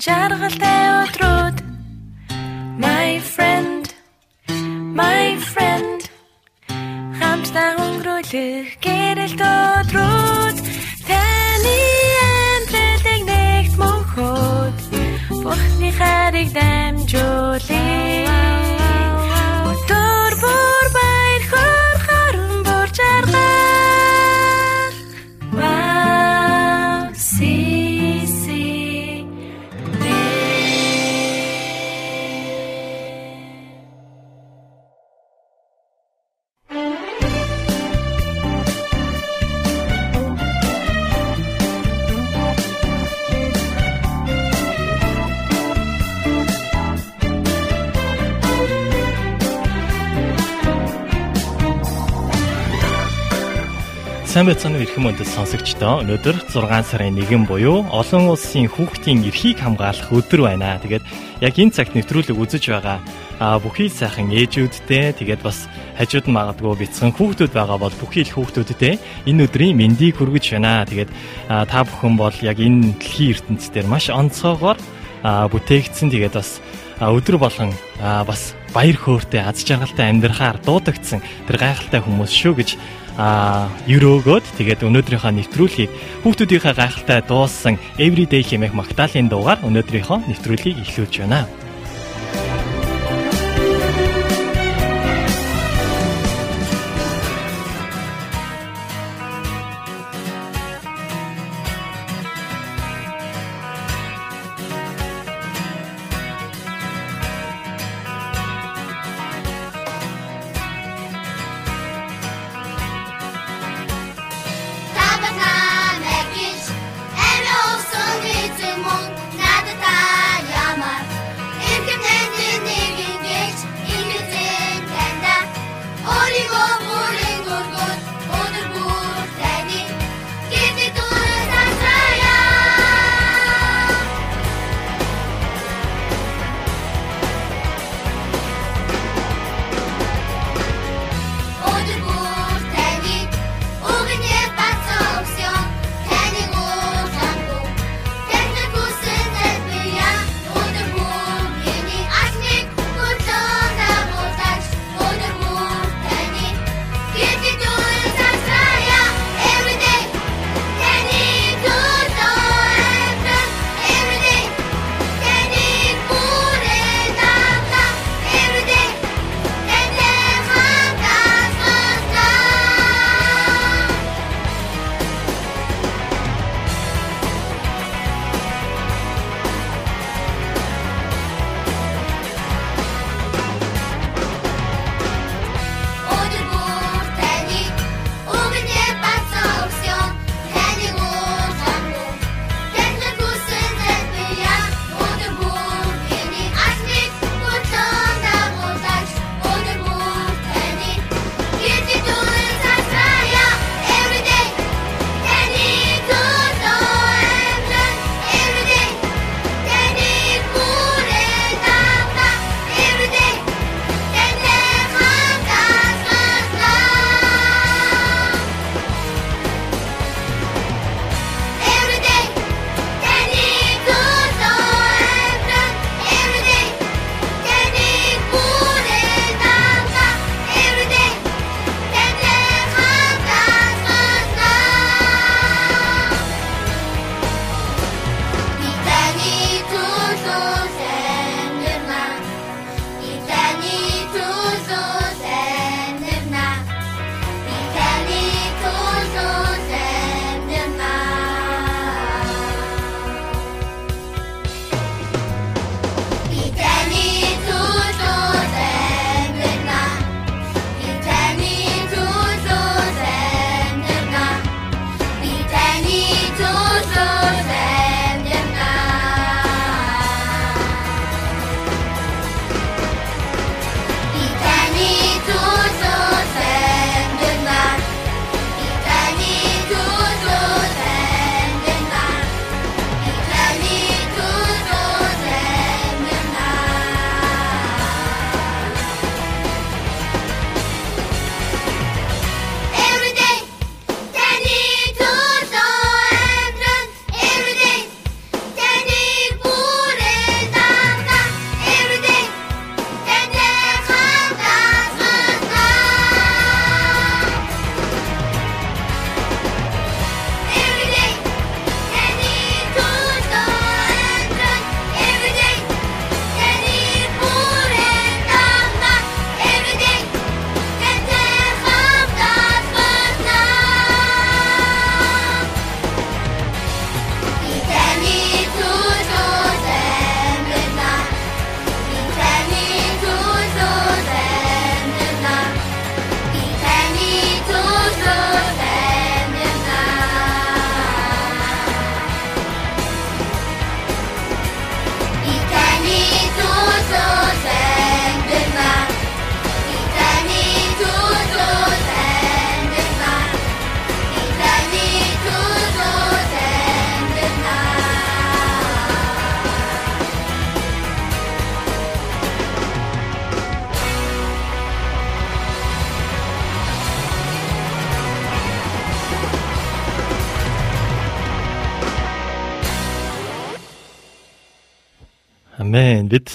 жаргалтай өдрүүд. My friend My friend хамтдаа өнгөрүүлэх гэрэлт өдрүүд. Таны амьдралыг нэгт мөнхөд Бурхны хайрыг дамжуулъя Сайн байцгаана эрхэм өндөд сонсогчдоо. Өнөөдөр 6 сарын 1 буюу олон улсын хүүхдийн эрхийг хамгаалах өдөр байна. Тэгээд яг энэ цагт нэвтрүүлэг үзэж байгаа бүхий сайхан ээжүүдтэй тэгээд бас хажууд нь магадгүй бяцхан хүүхдүүд байгаа бол бүхий л хүүхдүүдтэй энэ өдрийн мэндийг хүргэж байна. Тэгээд та бүхэн бол яг энэ дэлхийн ертөнцийн маш онцгойгоор бүтээгдсэн тэгээд бас өдөр болгон бас баяр хөөртэй аз жаргалтай амьдрахаар дуудагдсан тэр гайхалтай хүмүүс шүү гэж а өрөөгөөд тэгээд өнөөдрийнхөө нэвтрүүлгийг хүүхдүүдийнхээ гайхалтай дууссан Everyday хэмээх магтаалын дуугаар өнөөдрийнхөө нэвтрүүлгийг эхлүүлж байна.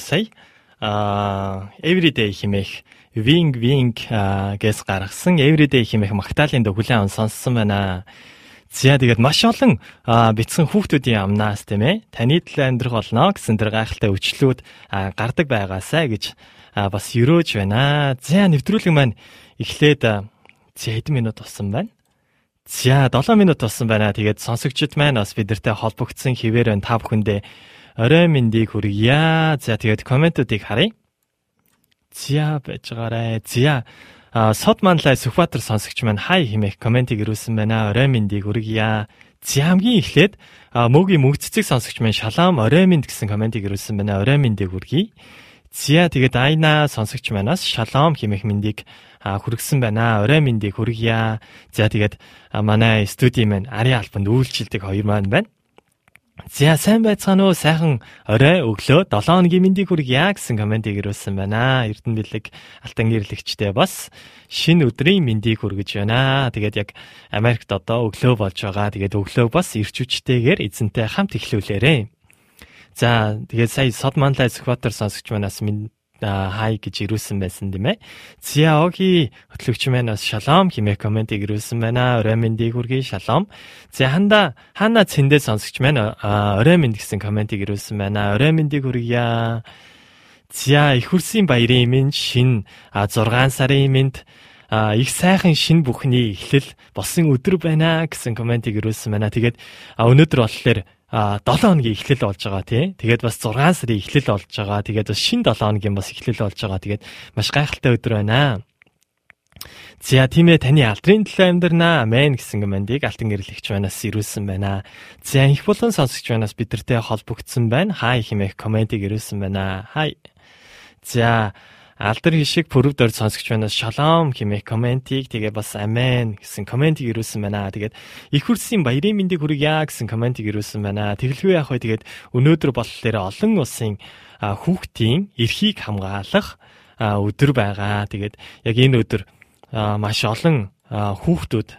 Сая а everyday химэх wing wing гэс гаргасан everyday химэх магтаалын дөө хүлээн аван сонссон байна. За тэгээд маш олон битсэн хүүхдүүдийн амнаас тийм ээ таны төлөө амьдрах болно гэсэн тэр гайхалтай өчлүүд гардаг байгаасаа гэж бас өрөөж байна. За нэвтрүүлэг маань эхлээд за хэдэн минут болсон байна. За 7 минут болсон байна. Тэгээд сонсогчд маань бас бидэртэй холбогдсон хിവэр та бүхэндээ орой мэндийг хүргье. За тэгээд комментуудыг харъя. Зя байж байгаарэ. Зя а сод манлай Сүхбаатар сонсогч маань хай химэх комментиг ирүүлсэн байна. Орой мэндийг хүргье. Зя хамгийн эхлээд мөгийн мөгццэг сонсогч маань шалаам орой мэнд гэсэн комментиг ирүүлсэн байна. Орой мэндийг хүргье. Зя тэгээд айна сонсогч манаас шалом химэх мэндийг хүргэсэн байна. Орой мэндийг хүргье. За тэгээд манай студийн маань Ари албанд үйлчлдэг хоёр маань байна. За сайн байцгаана уу? Сайхан орой өглөө 7 хоногийн мэндийг хүргье гэсэн комментиг ирүүлсэн байна. Эрдэнэ бэлэг алтан гэрлэгчтэй бас шинэ өдрийн мэндийг хүргэж байна. Тэгээд яг Америкт одоо өглөө болж байгаа. Тэгээд өглөө бас ирч хүчтэйгээр эзэнтэй хамт эхлүүлээрэ. За тэгээд сая Содманлай Экватор сонсогч манаас минь хай гэж ирүүлсэн байсан тийм ээ. Зяоги хөтлөгч маань бас шалом хэмээх комментиг ирүүлсэн байна. Орой мэндийг хүргэе шалом. За ханда хана цэндээ сонсогч маань орой мэнд гэсэн комментиг ирүүлсэн байна. Орой мэндийг хүргье. За их хурсын баярын минь шин 6 сарын минь а их сайхан шин бүхний эхлэл болсон өдөр байна гэсэн комментиг ирүүлсэн байна. Тэгээд өнөөдөр болохоор а 7 хоногийн эхлэл болж байгаа тий. Тэгээд бас 6 сарын эхлэл болж байгаа. Тэгээд бас шинэ 7 хоногийн бас эхлэл болж байгаа. Тэгээд маш гайхалтай өдөр байна. За тийм ээ таны алдрын төлөө амьдрнаа. Амен гэсэн командыг алтан гэрлэгч манаас ирүүлсэн байна. За их болон сонсогч манаас бидэртэй холбогдсон байна. Хай хэмээх комментиг ирүүлсэн байна. Хай. За алдар хишиг пүрв дор сонсогч манаас шалом хэмээх комментиг тэгээ бас амен гэсэн комментиг ирүүлсэн байна. Тэгээд их хүрсийн баярын мэндийг хүргье гэсэн комментиг ирүүлсэн байна. Тэгэлгүй яах вэ? Тэгээд өнөөдөр болохоор олон улсын хүүхдийн эрхийг хамгаалах өдөр байгаа. Тэгээд яг энэ өдөр маш олон хүүхдүүд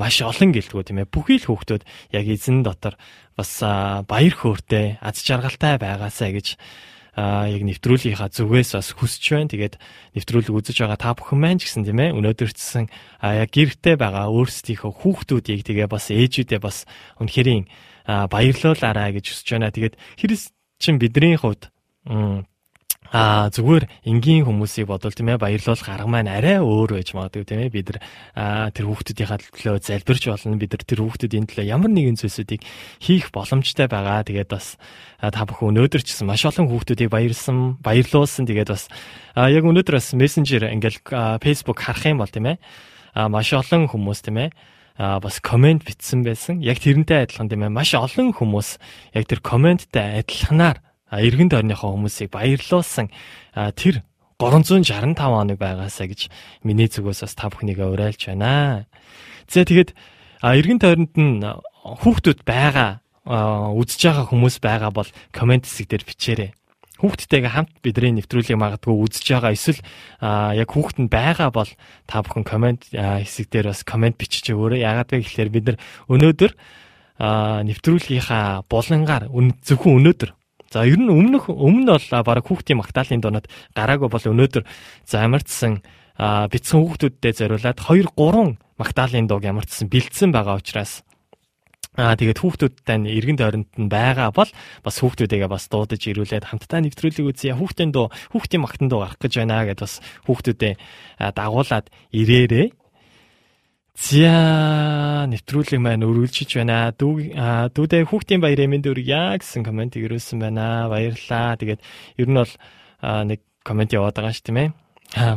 маш олон гэлтгүү тийм ээ бүхий л хүүхдүүд яг эзэн дотор бас баяр хөөртэй аз жаргалтай байгаасаа гэж яг нэвтрүүлгийнхаа зүгээс бас хүсэж байна. Тэгээд нэвтрүүлэг үзэж байгаа та бүхэн маань ч гэсэн тийм ээ өнөөдөр чсэн яг гэртээ байгаа өөрсдийнхөө хүүхдүүдийг тэгээ бас ээжүүдээ бас үнэхэрийн баярлуулаарай гэж хүсэж байна. Тэгээд Христ бидний хувьд А зүгээр энгийн хүмүүсийг бодвол тийм ээ баярлуулах арга маань арай өөр байж магадгүй тийм ээ. Бид нар тэр хүүхдүүдийнхаа төлөө залбирч болно. Бид нар тэр хүүхдүүдийн төлөө ямар нэгэн зүйлсүүдийг хийх боломжтой байгаа. Тэгээд бас та бүхэн өнөөдөр ч гэсэн маш олон хүүхдүүдийг баярлсан баярлуулсан. Тэгээд бас яг өнөөдөр бас мессенжер ингээл фейсбુક харах юм бол тийм ээ маш олон хүмүүс тийм ээ а бас комент бичсэн байсан. Яг тэрнтэй адилхан тийм ээ маш олон хүмүүс яг тэр комменттэй адилханаар эргэн тойрныхоо хүмүүсийг баярлуулсан тэр 365 хоног байгаасаа гэж миний зүгээс бас та бүхнийгээ уриалж байна. За тэгээд эргэн тойронд нь хүүхдүүд байгаа үзэж байгаа хүмүүс байгаа бол комент хэсэг дээр бичээрэй. Хүүхдтэйгээ хамт бидний нэвтрүүлгийг магадгүй үзэж байгаа эсвэл яг хүүхд нь байгаа бол та бүхэн комент хэсэг дээр бас комент бичиж өгөөрэй. Яагаад вэ гэхээр бид нар өнөөдөр нэвтрүүлгийнхаа булангаар зөвхөн өнөөдөр За ер нь өмнөх өмнө бол баг хүүхдийн магтаалын донод гараагүй бол өнөөдөр за ямарчсан битсэн хүүхдүүдтэй зориулаад 2 3 магтаалын дууг ямарчсан бэлдсэн байгаа учраас Аа тэгээд хүүхдүүдтэй эргэн тойронд нь байгаа бол бас хүүхдүүдээгээ бас дуудаж ирүүлээд хамтдаа нэвтрүүлэг үзье. Хүүхдийн дуу, хүүхдийн магтан дуу гарах гэж байна гэдээ бас хүүхдүүдэд дагуулад ирээрээ. Зя нэвтрүүлэг маань өрүүлжиж байна. Дүү дүүдээ хүүхдийн баярын мэнд өргөе гэсэн комент ирүүлсэн байна. Баярлалаа. Тэгээд ер нь бол нэг комент яваад байгаа ш тийм ээ.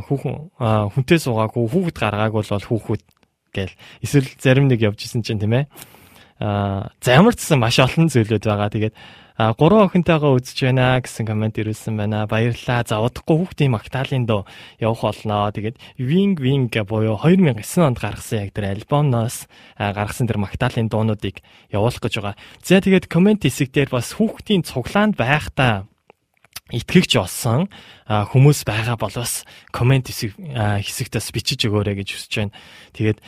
Хүүхэн хүнтэй суугаагүй хүүхэд гаргаагүй бол хүүхэд гээл эсвэл зарим нэг явж исэн чинь тийм ээ. Аа за ямар ч гэсэн маш олон зүйлүүд байгаа. Тэгээд А гурван охинтойгоо үзэж байна гэсэн комент ирүүлсэн байна. Баярлалаа. За удахгүй хүүхдийн магтаалын доо явах болноо. Тэгээд Wing Wing буюу 2009 онд гаргасан яг тэр альбомноос гаргасан тэр магтаалын дуунуудыг явуулах гэж байгаа. За тэгээд комент хэсэг дээр бас хүүхдийн цуглаанд байхдаа итгэгч болсон хүмүүс байгаа бол бас комент хэсэг хэсэгтээс бичиж өгөөрэй гэж хүсэж байна. Тэгээд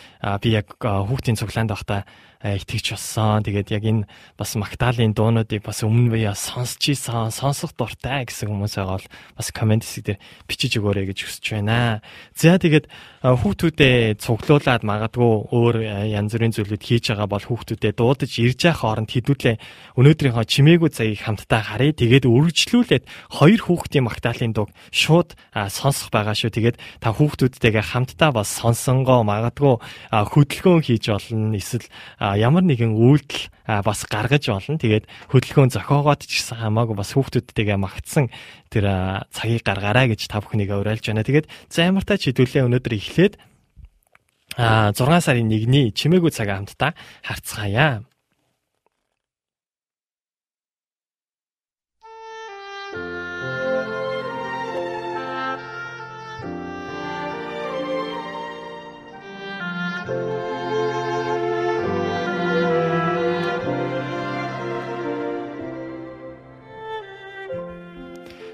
би яг хүүхдийн цуглаанд байхдаа итгэж болсон. Тэгээд яг энэ бас Магдалины дуунуудыг бас өмнө буяа сонсч ийсэн, сонсох дуртай гэсэн хүмүүс байгаа бол бас комент хэсэг дээр бичиж өгөөрэй гэж хүсэж байна. За тэгээд хүүхдүүдэд цуглуулад магадгүй өөр янз бүрийн зүйлүүд хийж байгаа бол хүүхдүүдэд дуудаж ирж явах хооронд хэдүүлээ өнөөдрийнхөө чимээгүй цагийг хамтдаа харъя. Тэгээд үргэлжлүүлээд хоёр хүүхдийн Магдалины дууг шууд сонсох байгаа шүү. Тэгээд та хүүхдүүдтэйгээ хамтдаа бас сонсонгоо магадгүй хөдөлгөөн хийж болно. Эсвэл ямар нэгэн үйлдэл бас гаргаж болно. Тэгээд хөдөлгөөн зохиогоод ч гэсэн хамаагүй бас хүүхдүүдтэйгээ магтсан тэр цагийг гаргаарай гэж та бүхнийг уриалж байна. Тэгээд займартай чидүүлээ өнөөдөр эхлээд а 6 сарын 1-ний чимээгүй цаг хамтдаа харцгаая.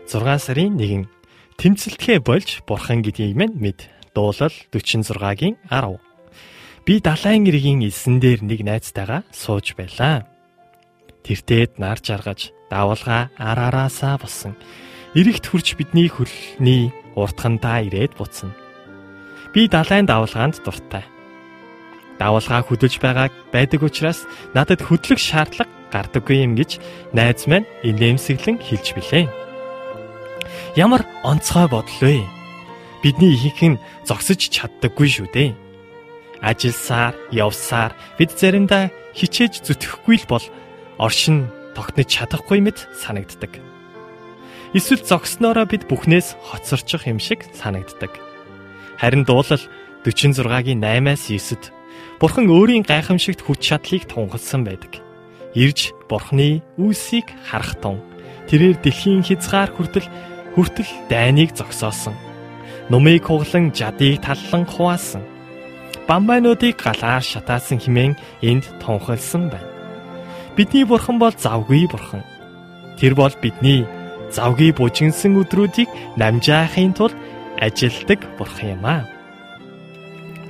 6 сарын 1 тэмцэлтгэ болж бурхан гэдгийг мэн мэд. Дуулал 46-гийн 10. Би далайн иргийн элсэн дээр нэг найзтайгаа сууж байлаа. Тэртээд нар жаргаж давалгаа араараасаа болсон. Ирэгт хурж бидний хөлний уртхантаа ирээд буцна. Би далайн давалгаанд дуртай. Давалгаа хөдөлж байгааг байдаг учраас надад хөдлөх шаардлага гардаггүй юм гэж найз маань инээмсэглэн хэлж билээ. Ямар онцгой бодол вэ? Бидний ихэнх нь зогсож чаддаггүй шүү дээ. Ажилсаар, явсаар бид заримдаа хичээж зүтгэхгүй л бол оршин тогтнож чадахгүй мэт санагддаг. Эсвэл зогсноороо бид бүхнээс хоцорчих юм шиг санагддаг. Харин дуулал 46-гийн 8-аас 9-д Бурхан өөрийн гайхамшигт хүч чадлыг тунхагласан байдаг. Ирж Бурханы үүсийг харах тун тэрээр дэлхийн хязгаар хүртэл хүртэл дайныг зогсоосон. Нумыг хуглан жадыг таллан хуваасан. Бамбайнуудыг галаар шатаасан химэн энд тунхагласан байна. Бидний бурхан бол завгүй бурхан. Тэр бол бидний завгүй бужигнсан өдрүүдийг намжаахын тулд ажилдаг бурхан юм аа.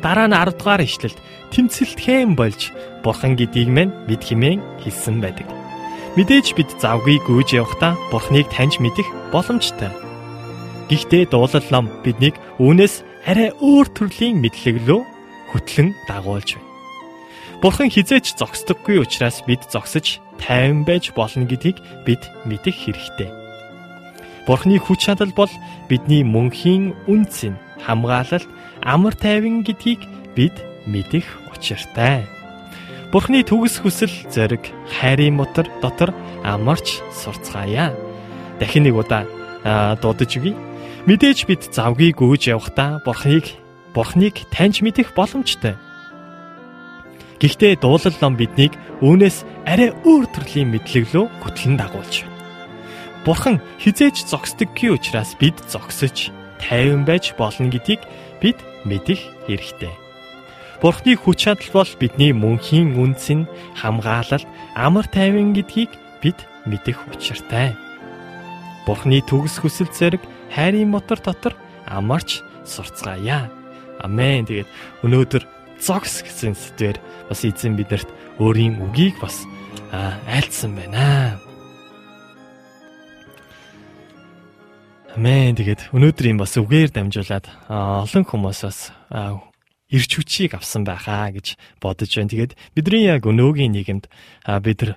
Дараа нь 10 дугаар ишлэлд тэмцэлтхэн болж бурхан гэдгийг мэн бид химэн хэлсэн байдаг. Мэдээж бид завгүй гүйж явахдаа Бурхныг таньж мэдэх боломжтой. Гэхдээ дуулал ном биднийг үүнээс арай өөр төрлийн мэдлэг рүү хөтлөн дагуулж байна. Бурхан хизээч зогсдоггүй учраас бид зогсож тайван байж болно гэдгийг бид мэдэх хэрэгтэй. Бурханы хүч чадал бол бидний мөнхийн үнц нь хамгаалалт амар тайван гэдгийг бид мэдэх учиртай. Бурхны төгс хүсэл зориг хайрын мотор дотор амарч сурцгаая. Дахин нэг удаа дуудаж өгье. Мэдээж бид завгүй гүйж явахдаа Бурхныг Бурхныг таньж мэдэх боломжтой. Гэхдээ дуулал ном биднийг үүнээс арай өөр төрлийн мэдлэглөө хөтлөн дагуулж байна. Бурхан хизээч зогсдөггүй учраас бид зогсож тайван байж болно гэдгийг бид мэдэх хэрэгтэй. Бурхны хүч чадал бол бидний мөнхийн үнц нь хамгаалалт, амар тайван гэдгийг бид мэдэх учиртай. Бурхны төгс хүсэл зэрэг хайрын мотор дотор амарч сурцгаая. Амен. Тэгээд өнөөдөр зогс гэсэн сэдвэр бас эзэн бидэрт өөрийн үгийг бас айлцсан байна. Амен. Тэгээд өнөөдрийн бас үгээр дамжуулаад олон хүмүүс бас ирч хүчийг авсан байхаа гэж бодож байна. Тэгээд бидний яг өнөөгийн нийгэмд бид нар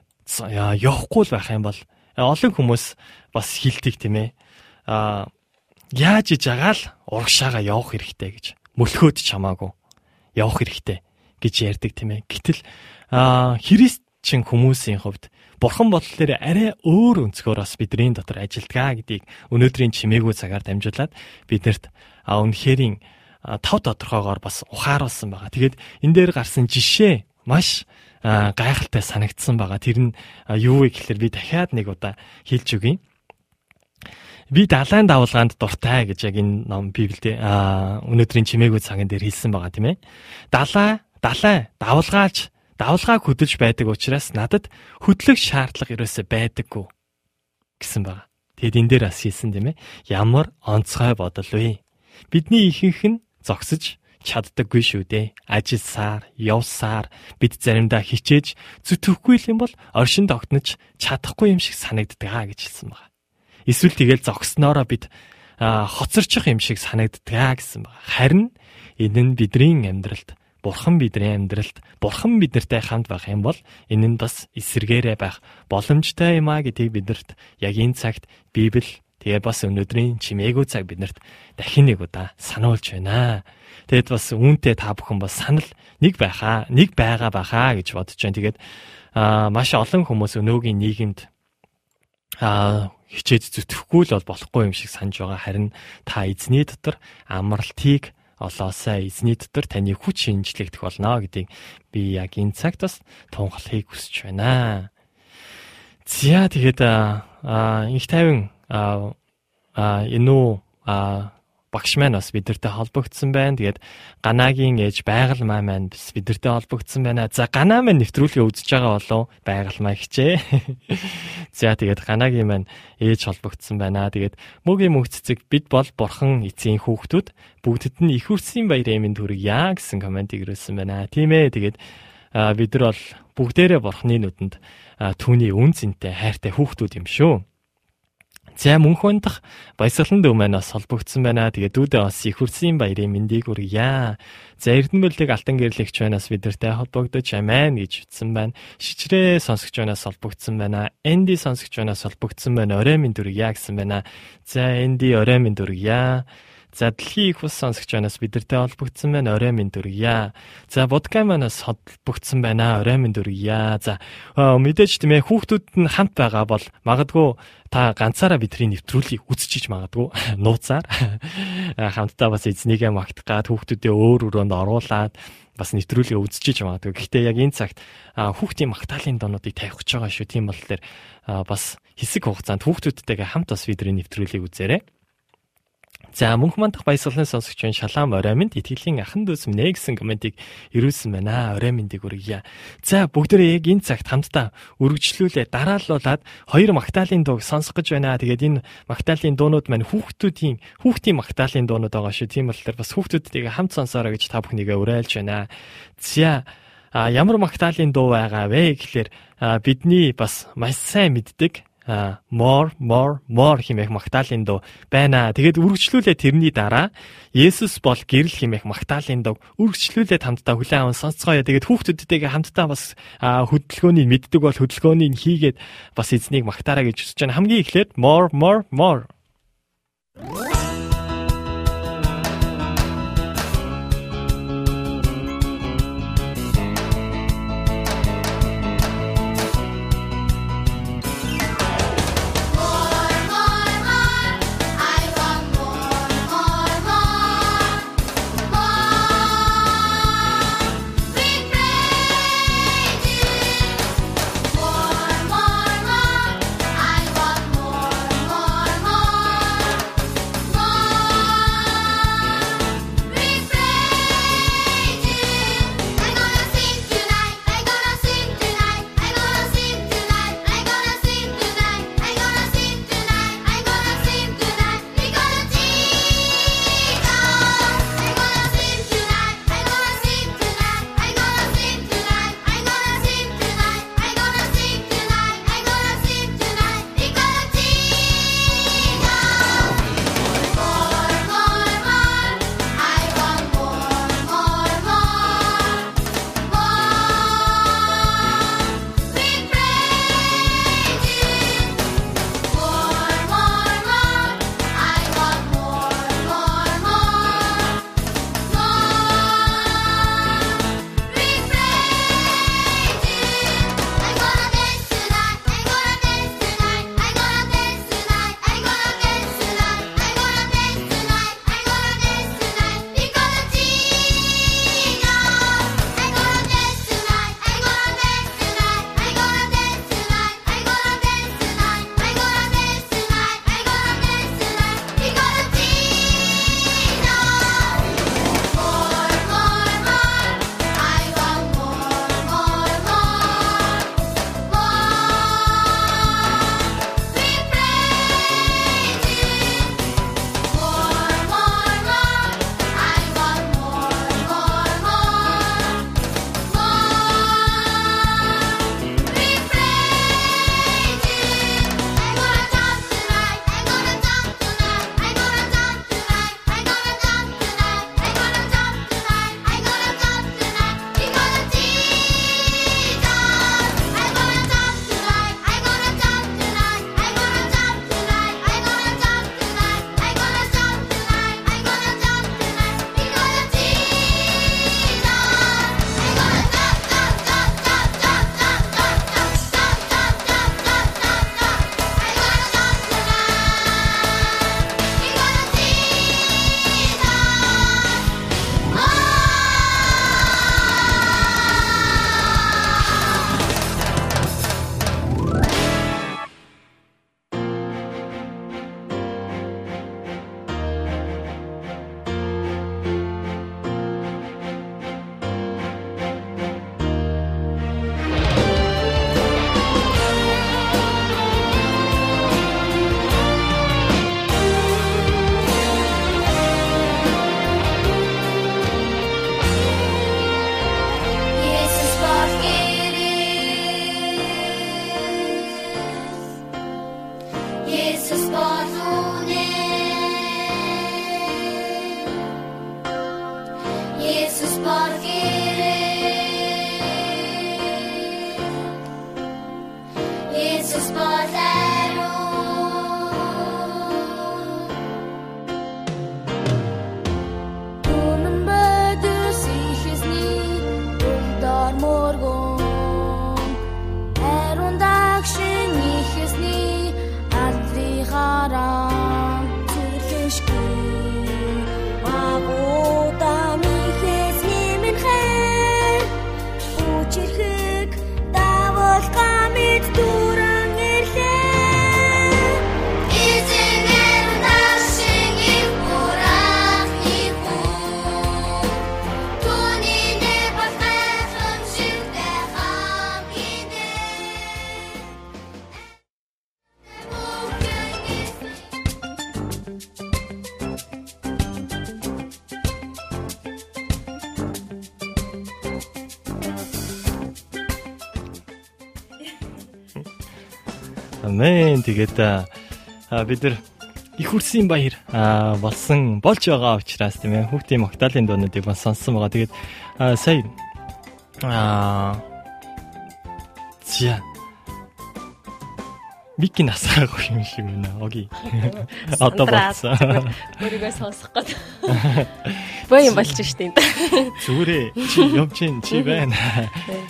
явахгүй л байх юм бол олон хүмүүс бас хилдэг тийм ээ. А яаж иж агаал урагшаага явах хэрэгтэй гэж мөлхөөд чамаагүй явах хэрэгтэй гэж ярьдаг тийм ээ. Гэтэл христчин хүмүүсийн хувьд бурхан бодлоор арай өөр өнцгөр бас бидний дотор ажилдгаа гэдгийг өнөөдрийн чимээгүй цагаар дамжуулаад биднэрт а үнэхэрийн тав тодорхойгоор бас ухааруулсан байгаа. Тэгээд энэ дээр гарсан жишээ маш гайхалтай санагдсан байгаа. Тэр нь юу вэ гэхээр би дахиад нэг удаа хэлж өгье. Би далайн давалгаанд дуртай гэж яг энэ ном Библиэд өнөөдрийн чимээгүй цагын дээр хэлсэн байгаа тийм ээ. Далай, далай, давалгаалж, давалгааг хөдөлж байдаг учраас надад хөдлөх шаардлага ерөөсөө байдаггүй гэсэн байгаа. Тэгэд энэ дээр бас хэлсэн тийм ээ. Ямар онцгой бодол вэ? Бидний ихэнх нь зогсож чаддаггүй шүү дээ. Ажилсаар, явсаар бид заримдаа хичээж зүтгэхгүй юм бол оршин тогтнож чадахгүй юм шиг санагддаг гэж хэлсэн байна. Эсвэл тэгэл зогсноороо бид хоцорчих юм шиг санагддаг гэсэн байна. Харин энэ нь бидний амьдралд Бурхан бидний амьдралд Бурхан биднэртэй хамт байх юм бол энэ нь бас эсэргээрээ байх боломжтой юм а гэдгийг биднэрт яг энэ цагт Библи тэгээ бас өнөөдрийн чимээгүй цаг биднэрт дахин нэг удаа сануулж байна. Тэгэд бас үүнтэй та бүхэн бас санал нэг байхаа, нэг байгаа байхаа гэж бодож байна. Тэгээд аа маш олон хүмүүс өнөөгийн нийгэмд аа хичээж зүтгэхгүй л бол болохгүй юм шиг санаж байгаа. Харин та эзний дотор амралтыг олоосаа эзний дотор таны хүч шинжлэгдэх болно гэдгийг би яг энэ цагт бас тунхлахыг хүсэж байна. За тэгээд а их тайван а энэ а багш маань бас бидэртэй холбогдсон байна. Тэгээд Ганагийн ээж Байгаль маа маань бас бидэртэй холбогдсон байна. За Ганаа маань нэвтрүүлгээ үзэж байгаа болов Байгаль маа хичээ. За тэгээд Ганагийн маань ээж холбогдсон байна. Тэгээд мөгийн мөнх цэцэг бид бол бурхан эцгийн хүүхдүүд бүгдэд нь их үрсийн баярын минь төргийа гэсэн комментиг ирүүлсэн байна. Тийм ээ. Тэгээд бид нар бол бүгдээрээ бурханы нүдэнд түүний үн цэнтэй хайртай хүүхдүүд юм шүү. За мөнхөн дах баясгалан дүү маань бас холбогдсон байна. Тэгээд дүүдээ бас их хүрсэн баярын мэндийг хүргье. За Эрдэнэбөлийг алтан гэрлэгч байнаас бидэртэй холбогдож амин гэж ütсэн байна. Шичрээ сонсогч байнаас холбогдсон байна. Энди сонсогч байнаас холбогдсон байна. Орой минь дүргье гэсэн байна. За Энди орой минь дүргье. За дэлхийн их ус сонсогч банаас бидэртэй холбогдсон байна. Орой минь дүргийа. За будка манаас холбогдсон байна. Орой минь дүргийа. За мэдээж тийм ээ хүүхдүүд нь хамт байгаа бол магадгүй та ганцаараа бидний нэвтрүүлгийг үзчихэж магадгүй нууцаар хамтдаа бас эзнийгээ магтах гад хүүхдүүдээ өөр өрөөнд оруулаад бас нэвтрүүлгээ үзчихэж магадгүй. Гэхдээ яг энэ цагт хүүхдийн магтаалын доонуудыг тавих гэж байгаа шүү. Тийм болохоор бас хэсэг хугацаанд хүүхдүүдтэйгээ хамт бас бидний нэвтрүүлгийг үзээрэй. За мөнх мандах баясгалан сонсогч байна шалаам орой минь итгэлийн ахан дүүс минь гэсэн комментиг ирүүлсэн байна. Орой миньдийг үргийа. За бүгдээ яг энэ цагт хамтдаа үргэлжлүүлээ дарааллуулаад хоёр магтаалын дууг сонсох гэж байна. Тэгээд энэ магтаалын дуунууд маань хүүхдүүдийн хүүхдийн магтаалын дуунууд байгаа шүү. Тийм болохоор бас хүүхдүүдтэйгээ хамт сонсоорой гэж та бүхнийгээ уриалж байна. За а ямар магтаалын дуу байгаа вэ гэхлээр бидний бас маш сайн мэддэг more more more хэмээх магтаалын дуу байна. Тэгээд үргэлжлүүлээ тэрний дараа Есүс бол гэрэл хэмээх магтаалын дуу үргэлжлүүлээд хамтдаа хүлээн аван сонсгоё. Тэгээд хүүхдүүдтэйгээ хамтдаа бас хөдөлгөөнийг мэддэг бол хөдөлгөөнийг хийгээд бас эзнийг магтаараа гэж хүсэж байна. Хамгийн эхлээд more more more Амен. Тэгээд бид нар их хүрсэн баяр болсон болж байгаа учраас тийм ээ хүүхдийн магтаалын дуунуудыг бас сонссон байгаа. Тэгээд сая аа зя Мики насаагүй юм шиг байна. Оги. Одоо болсон. Өөрийгөө сонсох гээд. Боо юм болж штеп. Зүгээрээ чи юм чин чи байна.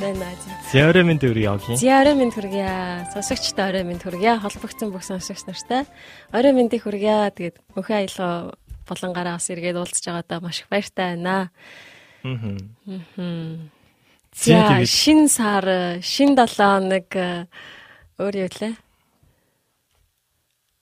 Байна. Зяорэ минь төргий оги. Зяорэ минь төргийа. Сонсогчтой орой минь төргийа. Холбогдсон бүх сонсогч нартай орой минь төргийа. Тэгээд мөнхөн аялал болонгаараа бас эргээд уулзж байгаадаа маш их баяртай байна. Аа. За шин сар, шин 7 нэг өөр юу лээ?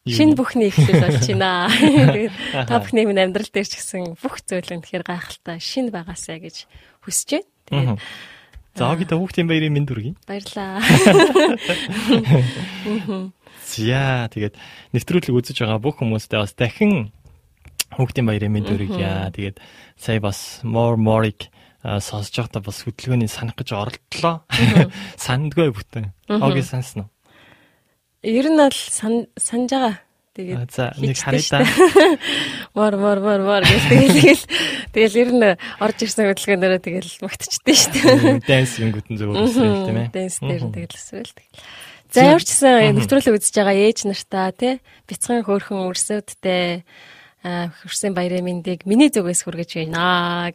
Шинэ бүхний эхлэл болж байна. Тэгээд та бүхний минь амьдрал дээр ч гэсэн бүх зүйл нь тэгэхээр гайхалтай шинэ байгаасаа гэж хүсэж байна. Тэгээд За гита хүүхдийн баярын мэнд хүргэе. Баярлаа. За тэгээд нэвтрүүлэг үзэж байгаа бүх хүмүүстээ бас дахин хүүхдийн баярын мэнд хүргье. Тэгээд сая бас more more-ыг сонсож байхдаа бас хөдөлгөөний санах гэж оролдлоо. Сандгүй бүтэн. Оги сансан уу? Ер нь бол санаж байгаа. Тэгээд за нэг харъя да. Мор мор мор мор гэж тэгэл тэгэл ер нь орж ирсэн хөдөлгөөнөөрөө тэгэл магтчихдээ шүү дээ. Дэнс ингэдэн зөв өсрөл тийм ээ. Дэнс дээр тэгэл өсрөл тэгэл. За яварчсан нэвтрүүлэг үзэж байгаа ээж нартаа тий бяцхан хөөрхөн өрсөдтэй хөрсөн баярын мэндийг миний зүгээс хүргэж байна.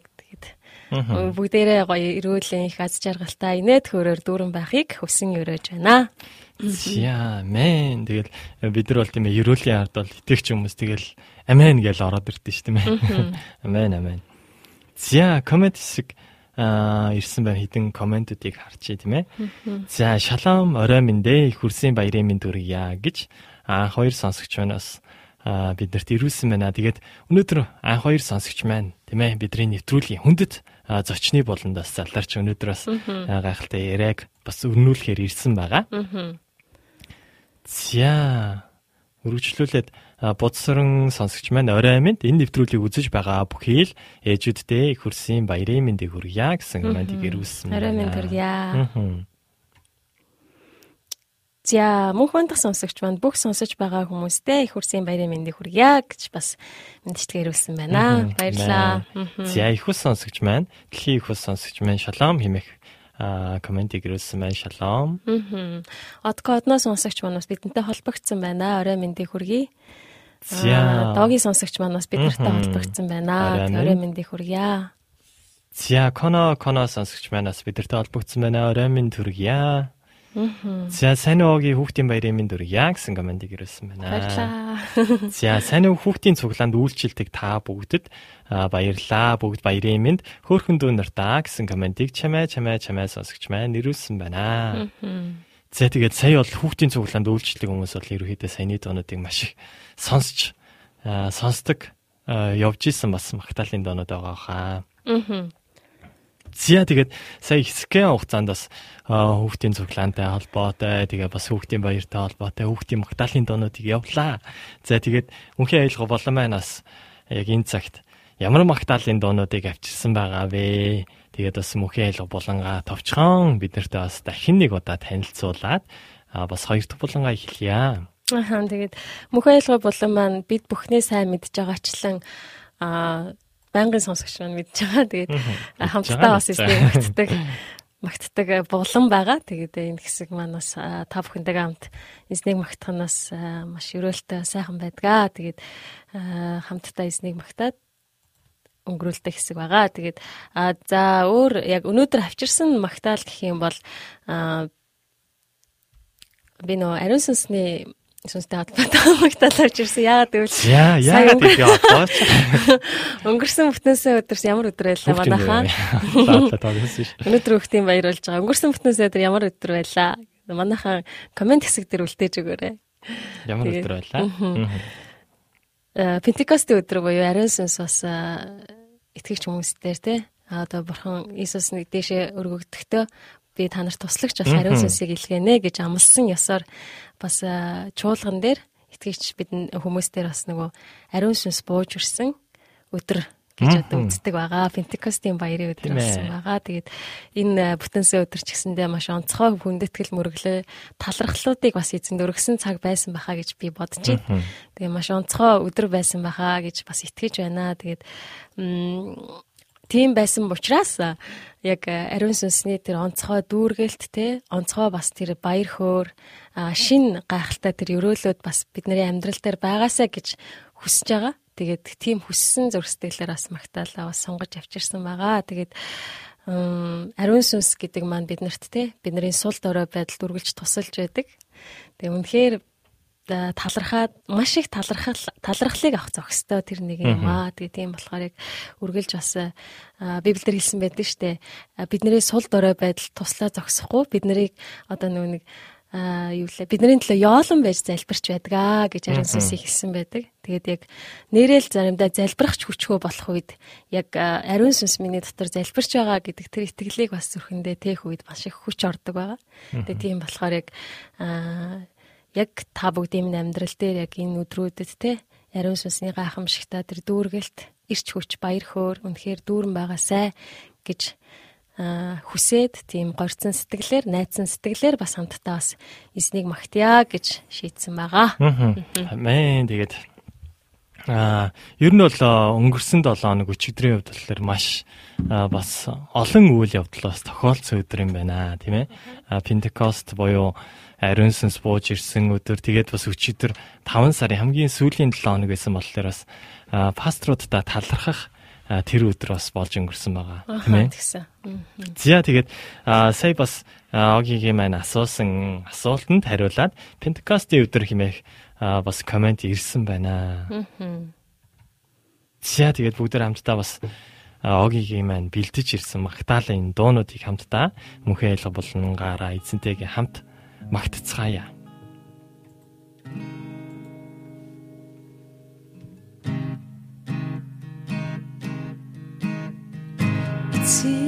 Бүгдээрээ гоё эрүүлийн их аз жаргалтай инээд хөөрөөр дүүрэн байхыг хүсэн өрөөж байна. Яа мэн тэгэл бид нар бол тийм ээ ерөөлийн ард бол итгэвч хүмүүс тэгэл амен гэж ороод ирдэ ш тийм ээ. Амен амен. За коммент хэсэг а ирсэн байна хідэн комментуудыг харчи тийм ээ. За шалом орой минь дээ их хүрсэн баярын минь төргийа гэж анх хоёр сонсогч манаас биднэрт ирүүлсэн байна. Тэгээд өнөөдөр анх хоёр сонсогч маань тийм ээ бидний нэвтрүүлгийн хүндэт зочны болондоос залдарч өнөөдөр бас гайхалтай яриаг бас өрнүүлэхээр ирсэн байгаа. За өргөжлүүлээд бодсорон сонсогч маань орой минь энэ нэвтрүүлгийг үзэж байгаа бүхий л ээжүүддээ их хөрсөн баярын мэндийг хүргье гэсэн комментиг ирүүлсэн. Орой минь хүргье. За мөнх бандах сонсогч маань бүх сонсож байгаа хүмүүстээ их хөрсөн баярын мэндийг хүргье гэж бас мэдчилгээ ирүүлсэн байна. Баярлалаа. За их ус сонсогч маань дэлхийн их ус сонсогч маань шалом хэмээх а комментиг ирүүлсэн байна шалом. Откодноос сонсогч манаас бидэнтэй холбогдсон байна. Орой мэндийг хүргэе. За. Догийн сонсогч манаас бидэртэй холбогдсон байна. Орой мэндийг хүргье. За, коно коно сонсогч манаас бидэртэй холбогдсон байна. Орой мэнд хүргье. За сайн уугийн хүүхдийн баярын минь дүрья гэсэн комментиг ирүүлсэн байна. Баярлалаа. За сайн уу хүүхдийн цуглаанд үйлчлдэг та бүгдэд баярлалаа. Бүгд баярын минь хөөхөн дүү нартаа гэсэн комментиг чамаа чамаа чамаа сонсогч маань ирүүлсэн байна. За тэгээд сая бол хүүхдийн цуглаанд үйлчлдэг хүмүүс бол ерөөхдөө саяны доонуудыг маш их сонсч сонсдог явж исэн бас магтаалын доонууд байгаа хаа. Аа. Зя тэгээд сая хэсгэн хугацаанд бас хүүхдийн цуглаантай холбоотой тэгээ бас хүүхдийн баяртай холбоотой хүүхдийн магтаалын доонуудыг явуулаа. За тэгээд мөнхийн айлга болон манаас яг энэ цагт ямар магтаалын доонуудыг авчирсан байгаа вэ? Тэгээд бас мөнхийн айлга болонгаа товчхон биднэртээ бас дахин нэг удаа танилцуулаад бас хоёр дахь болонгаа эхлэе. Аа тэгээд мөнхийн айлга болон маань бид бүхнээ сайн мэдж байгаачлан аа байнгын сонсогч маань мэдж байгаа. Тэгээд хамтдаа бас эснийг магтдаг магтдаг булан байгаа. Тэгээд энэ хэсэг маань бас та бүхэнтэйгээ хамт эзнийг магтах нь бас маш өрөөлтэй сайхан байдгаа. Тэгээд хамтдаа эзнийг магтаад өнгөрүүлдэг хэсэг байгаа. Тэгээд за өөр яг өнөөдөр авчирсан магтаал гэх юм бол би нөө ариун сүнсний сүнстэй холбоотой магтаал авчирсан. Яагаад гэвэл яа яагаад гэж яваач. Өнгөрсөн бүтнээсээ өдөрс ямар өдөр байлаа манайхаа. Өнөөдөр хүүхдийн баяр болж байгаа. Өнгөрсөн бүтнээсээ өдөр ямар өдөр байлаа. Манайхаа комент хэсэг дээр үлдээж өгөөрэй. Ямар өдөр байлаа. Э, Пентекостийн өдөр буюу ариун сүнс бас э, итгэгч хүмүүстээр тий а одоо бурхан Иесус нэг дээшээ өргөгдөхтөө би та нарт туслагч болох ариун сүнсийг илгээнэ гэж амласан ёсоор бас чуулган дээр итгэгч бид хүмүүстээр бас нөгөө ариун сүнс бууж ирсэн өдөр гэж одоо үздэг байгаа. Пентекостийн баярын өдөр болсон байгаа. Тэгээд энэ бүтэнсээ өдөр ч гэсэндээ маш онцгой хүндэтгэл мөрөглөө талархлуудыг бас эзэнд өргөсөн цаг байсан бахаа гэж би бодож байна. Тэгээд маш онцгой өдөр байсан бахаа гэж бас итгэж байна. Тэгээд тийм байсан учраас яг ариун сүнсний тэр онцгой дүүргэлт те онцгой бас тэр баяр хөөр шин гайхалтай тэр өрөөлөд бас бидний амьдрал дээр байгаасаа гэж хүсэж байгаа. Тэгээд тийм хүссэн зураг сэтгэлээр бас магтаалаа бас сонгож авчирсан байгаа. Тэгээд ариун сүнс гэдэг маань биднэрт те бидний сул дорой байдал дүргэлж тусалж байдаг. Тэгээ үнэхээр талархаад маш их талархал талархлыг авах зохистой тэр нэг юм аа. Тэгээ тийм болохоор яг үргэлж бас Библиэр хэлсэн байдаг штэ. Бидний сул дорой байдал туслаа зогсохгүй бид нарыг одоо нэг аа юу лээ бидний төлөө яолон байж залбирч байдгаа гэж ариун сүнсийг хэлсэн байдаг. Тэгээд яг нэрэл заримдаа залбирахч хүчгүй болох үед яг ариун сүнс миний дотор залбирч байгаа гэдэг тэр итгэлийг бас зүрхэндээ тээх үед маш их хүч ордог байгаа. Тэгээд тийм болохоор яг аа яг та бүгдийн амьдрал дээр яг энэ өдрүүдэд те ариун сүнсний гайхамшигтай тэр дүүргэлт ирч хүч баяр хөөр үнэхээр дүүрэн байгаасай гэж хүсээд тийм горцсон сэтгэлээр найцсан сэтгэлээр бас хамтдаа бас эзнийг магтъя гэж шийдсэн байгаа. Амен. Тэгээд аа ер нь бол өнгөрсөн 7 хоног өчигдрийн хувьд болохоор маш бас олон үйл явдал бас тохиолдсон өдөр юм байна тийм ээ. Пентекост буюу ариун сүнс бууж ирсэн өдөр тэгээд бас өчигдөр 5 сарын хамгийн сүүлийн 7 хоног байсан болохоор бас пасторудаа талархах тэр өдөр бас болж өнгөрсөн байгаа тийм ээ. Тэгсэн. За тэгээд сая бас Огийн маань асуусан асуултанд хариулаад Пентекостийн өдөр хэмээх бас комент ирсэн байна. За тэгээд бүгд хамтдаа бас Огийн маань бэлдэж ирсэн магтаалын дуунуудыг хамтдаа мөнхөн ялга болонгаараа эзэнтэйгээ хамт macht Reihe. See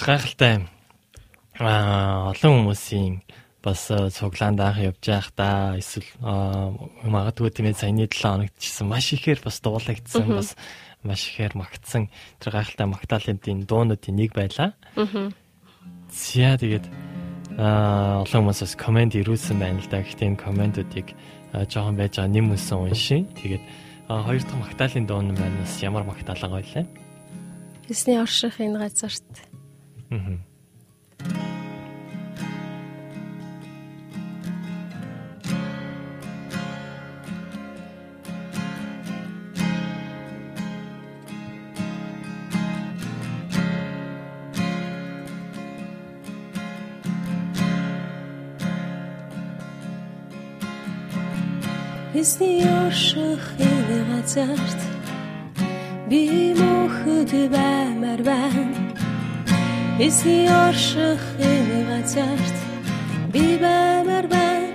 маш гайхалтай аа олон хүмүүсийн бас цуглаанд анх явж та эсвэл магадгүй тийм ээ саяны 7 хоногт чисэн маш ихээр бас дуулагдсан бас маш ихээр магтсан тэр гайхалтай магтаалын дуунуудын нэг байлаа. Аа. Зя тэгээд аа олон хүмүүс бас комент ирүүлсэн байна л да. Гэхдээ энэ комментуудыг жоохон байж байгаа нэм үсэн уншин. Тэгээд хоёр дахь магтаалын дуун маань бас ямар магтаалгаа байлаа? Эсний орших энэ газарт. Аа. Эсний орших энэ газарт би мөхөд баймар байна. Эсний орших энэ газарт би баймар байна.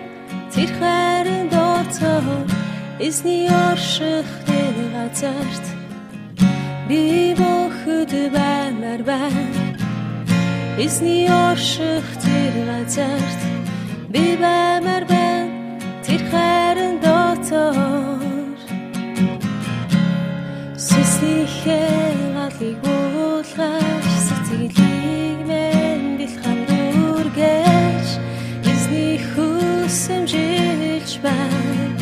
Тэр хайрын дооцоо эсний орших энэ газарт би мөхөд баймар байна. Эсний орших тэр газарт би баймар байна. Тэр хайрын дотор Сүсийнхээ галыг уулгаж сэтгэлийг минь бэлхан дүргэж эзний хүсэмжиж байна.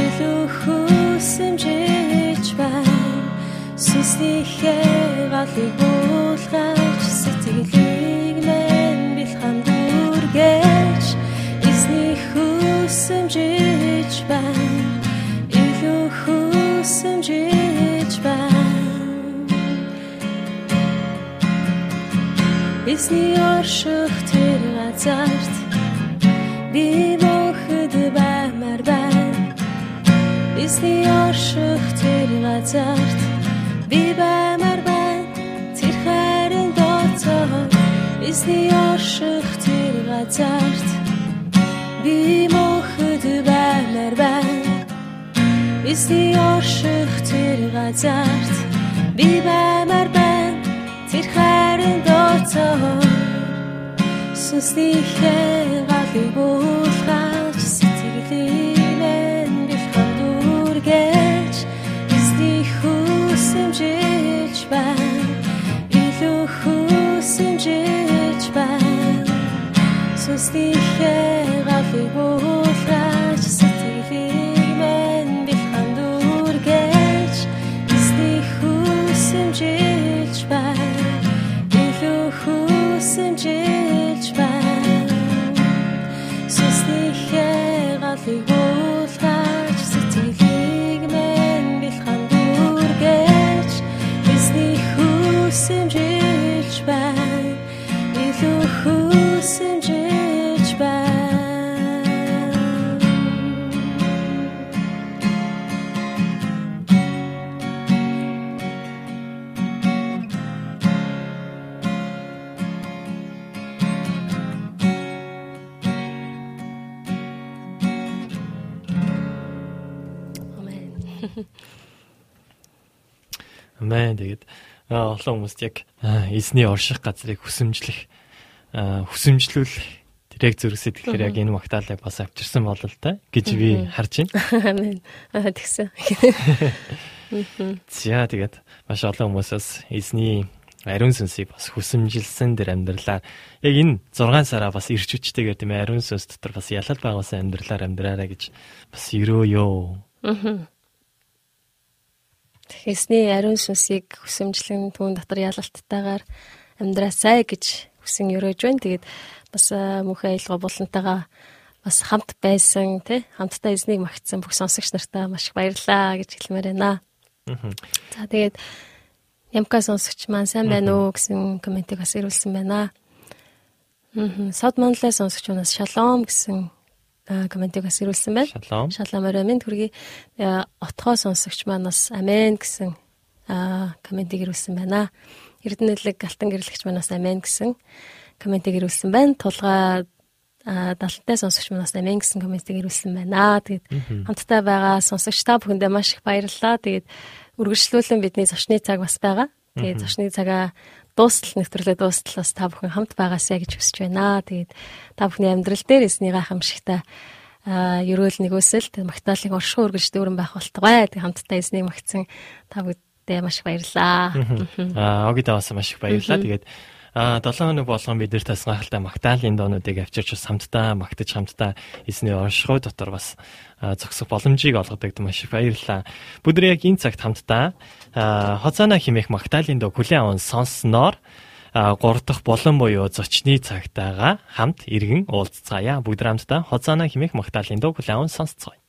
Илүү хүсэмжиж байна. Сүсийнхээ галыг уулгаж Эзний орших тэр газарт би мөхөд баймар байна Эзний орших тэр газарт би баймар байна тэр хайрын дооцоо Эзний орших тэр газарт би мөхөд баймар байна Эсний орших тэр газарт би баймар байна тэр хайрын дооцоо Сүснийхээ галыг уулгаж сэтгэлээ бэлхэн дүргэж эсний хүсэмжиж байна. Илүү хүсэмжиж байна. Сүснийхээ галыг уулгаж хүсэмжиж байна Сүснийхээ галыг Амен. Тэгээд аа, олон хүмүүст яг аа, эзний орших газрыг хүсэмжлэх аа, хүсэмжлүүлэх тэр яг зүрхсэд тэгэхээр яг энэ магтаалыг бас авчирсан бол л та гэж би харж байна. Амен. Аа тэгсэн. За тэгээд маш олон хүмүүсээс эзний ариун сүнсийг бас хүсэмжилсэн дэр амьдралаа яг энэ 6 сараа бас ирч хүчтэйгээр тийм ариун сүнс дотор бас ялал байгуулсан амьдралаар амьдраарай гэж бас өрөөё. Эсний ариун сүнсийг хүсэмжлэн түүн дотор ялалттайгаар амьдраасай гэж хүсэн өрөөж байна. Тэгээд бас аа, мөнхөн аялгаа булантайгаа бас хамт байсан тий хамтдаа эзнийг магтсан бүх сонсогч нартаа маш их баярлалаа гэж хэлмээр байна. За тэгээд Ямка сонсогч маань сайн байна уу гэсэн комментиг бас ирүүлсэн байна. Мм сод Монголын сонсогч манаас шалом гэсэн аа, комментиг бас ирүүлсэн байна. Шалом. Шалом минь хүргэе. Э, Отгоо сонсогч манаас амен гэсэн аа, комментиг ирүүлсэн байна. Эрдэнэлэг галтан гэрлэгч манаас амен гэсэн комментиг ирүүлсэн байна. Тулгаа а далантай сонсогч манаас амин гэсэн комментиг ирүүлсэн байна. Тэгээд хамтдаа байгаа сонсогч та бүхэндээ маш их баярлалаа. Тэгээд үргэлжлүүлэн бидний зочны цаг бас байгаа. Тэгээд зочны цагаа дуустал нэвтрүүлээ дуустал бас та бүхэн хамт байгаасаа гэж хүсэж байна. Тэгээд та бүхний амьдрал дээр эсний гайхамшигтай а ерөөл нэгөөсөл магтаалын оршихуй үргэлж дүүрэн байх болтугай. Тэг хамтдаа эзнийг магтсан та бүдтэй маш их баярлаа. Аа огидаа бас маш их баярлаа. Тэгээд А 7 хоног болгон бид нэр тас гахалтай магтаалын доонуудыг авчирч хамтдаа магтаж хамтдаа эзний оршихуй дотор бас зогсох боломжийг олгодог маш их баярлалаа. Бүгд яг энэ цагт хамтдаа хоцаана химэх магтаалын доо хүлэн аван сонссноор 3 дахь болон буюу зочны цагтаага хамт иргэн уулзцаая. Бүгд хамтдаа хоцаана химэх магтаалын доо хүлэн аван сонсцгоё.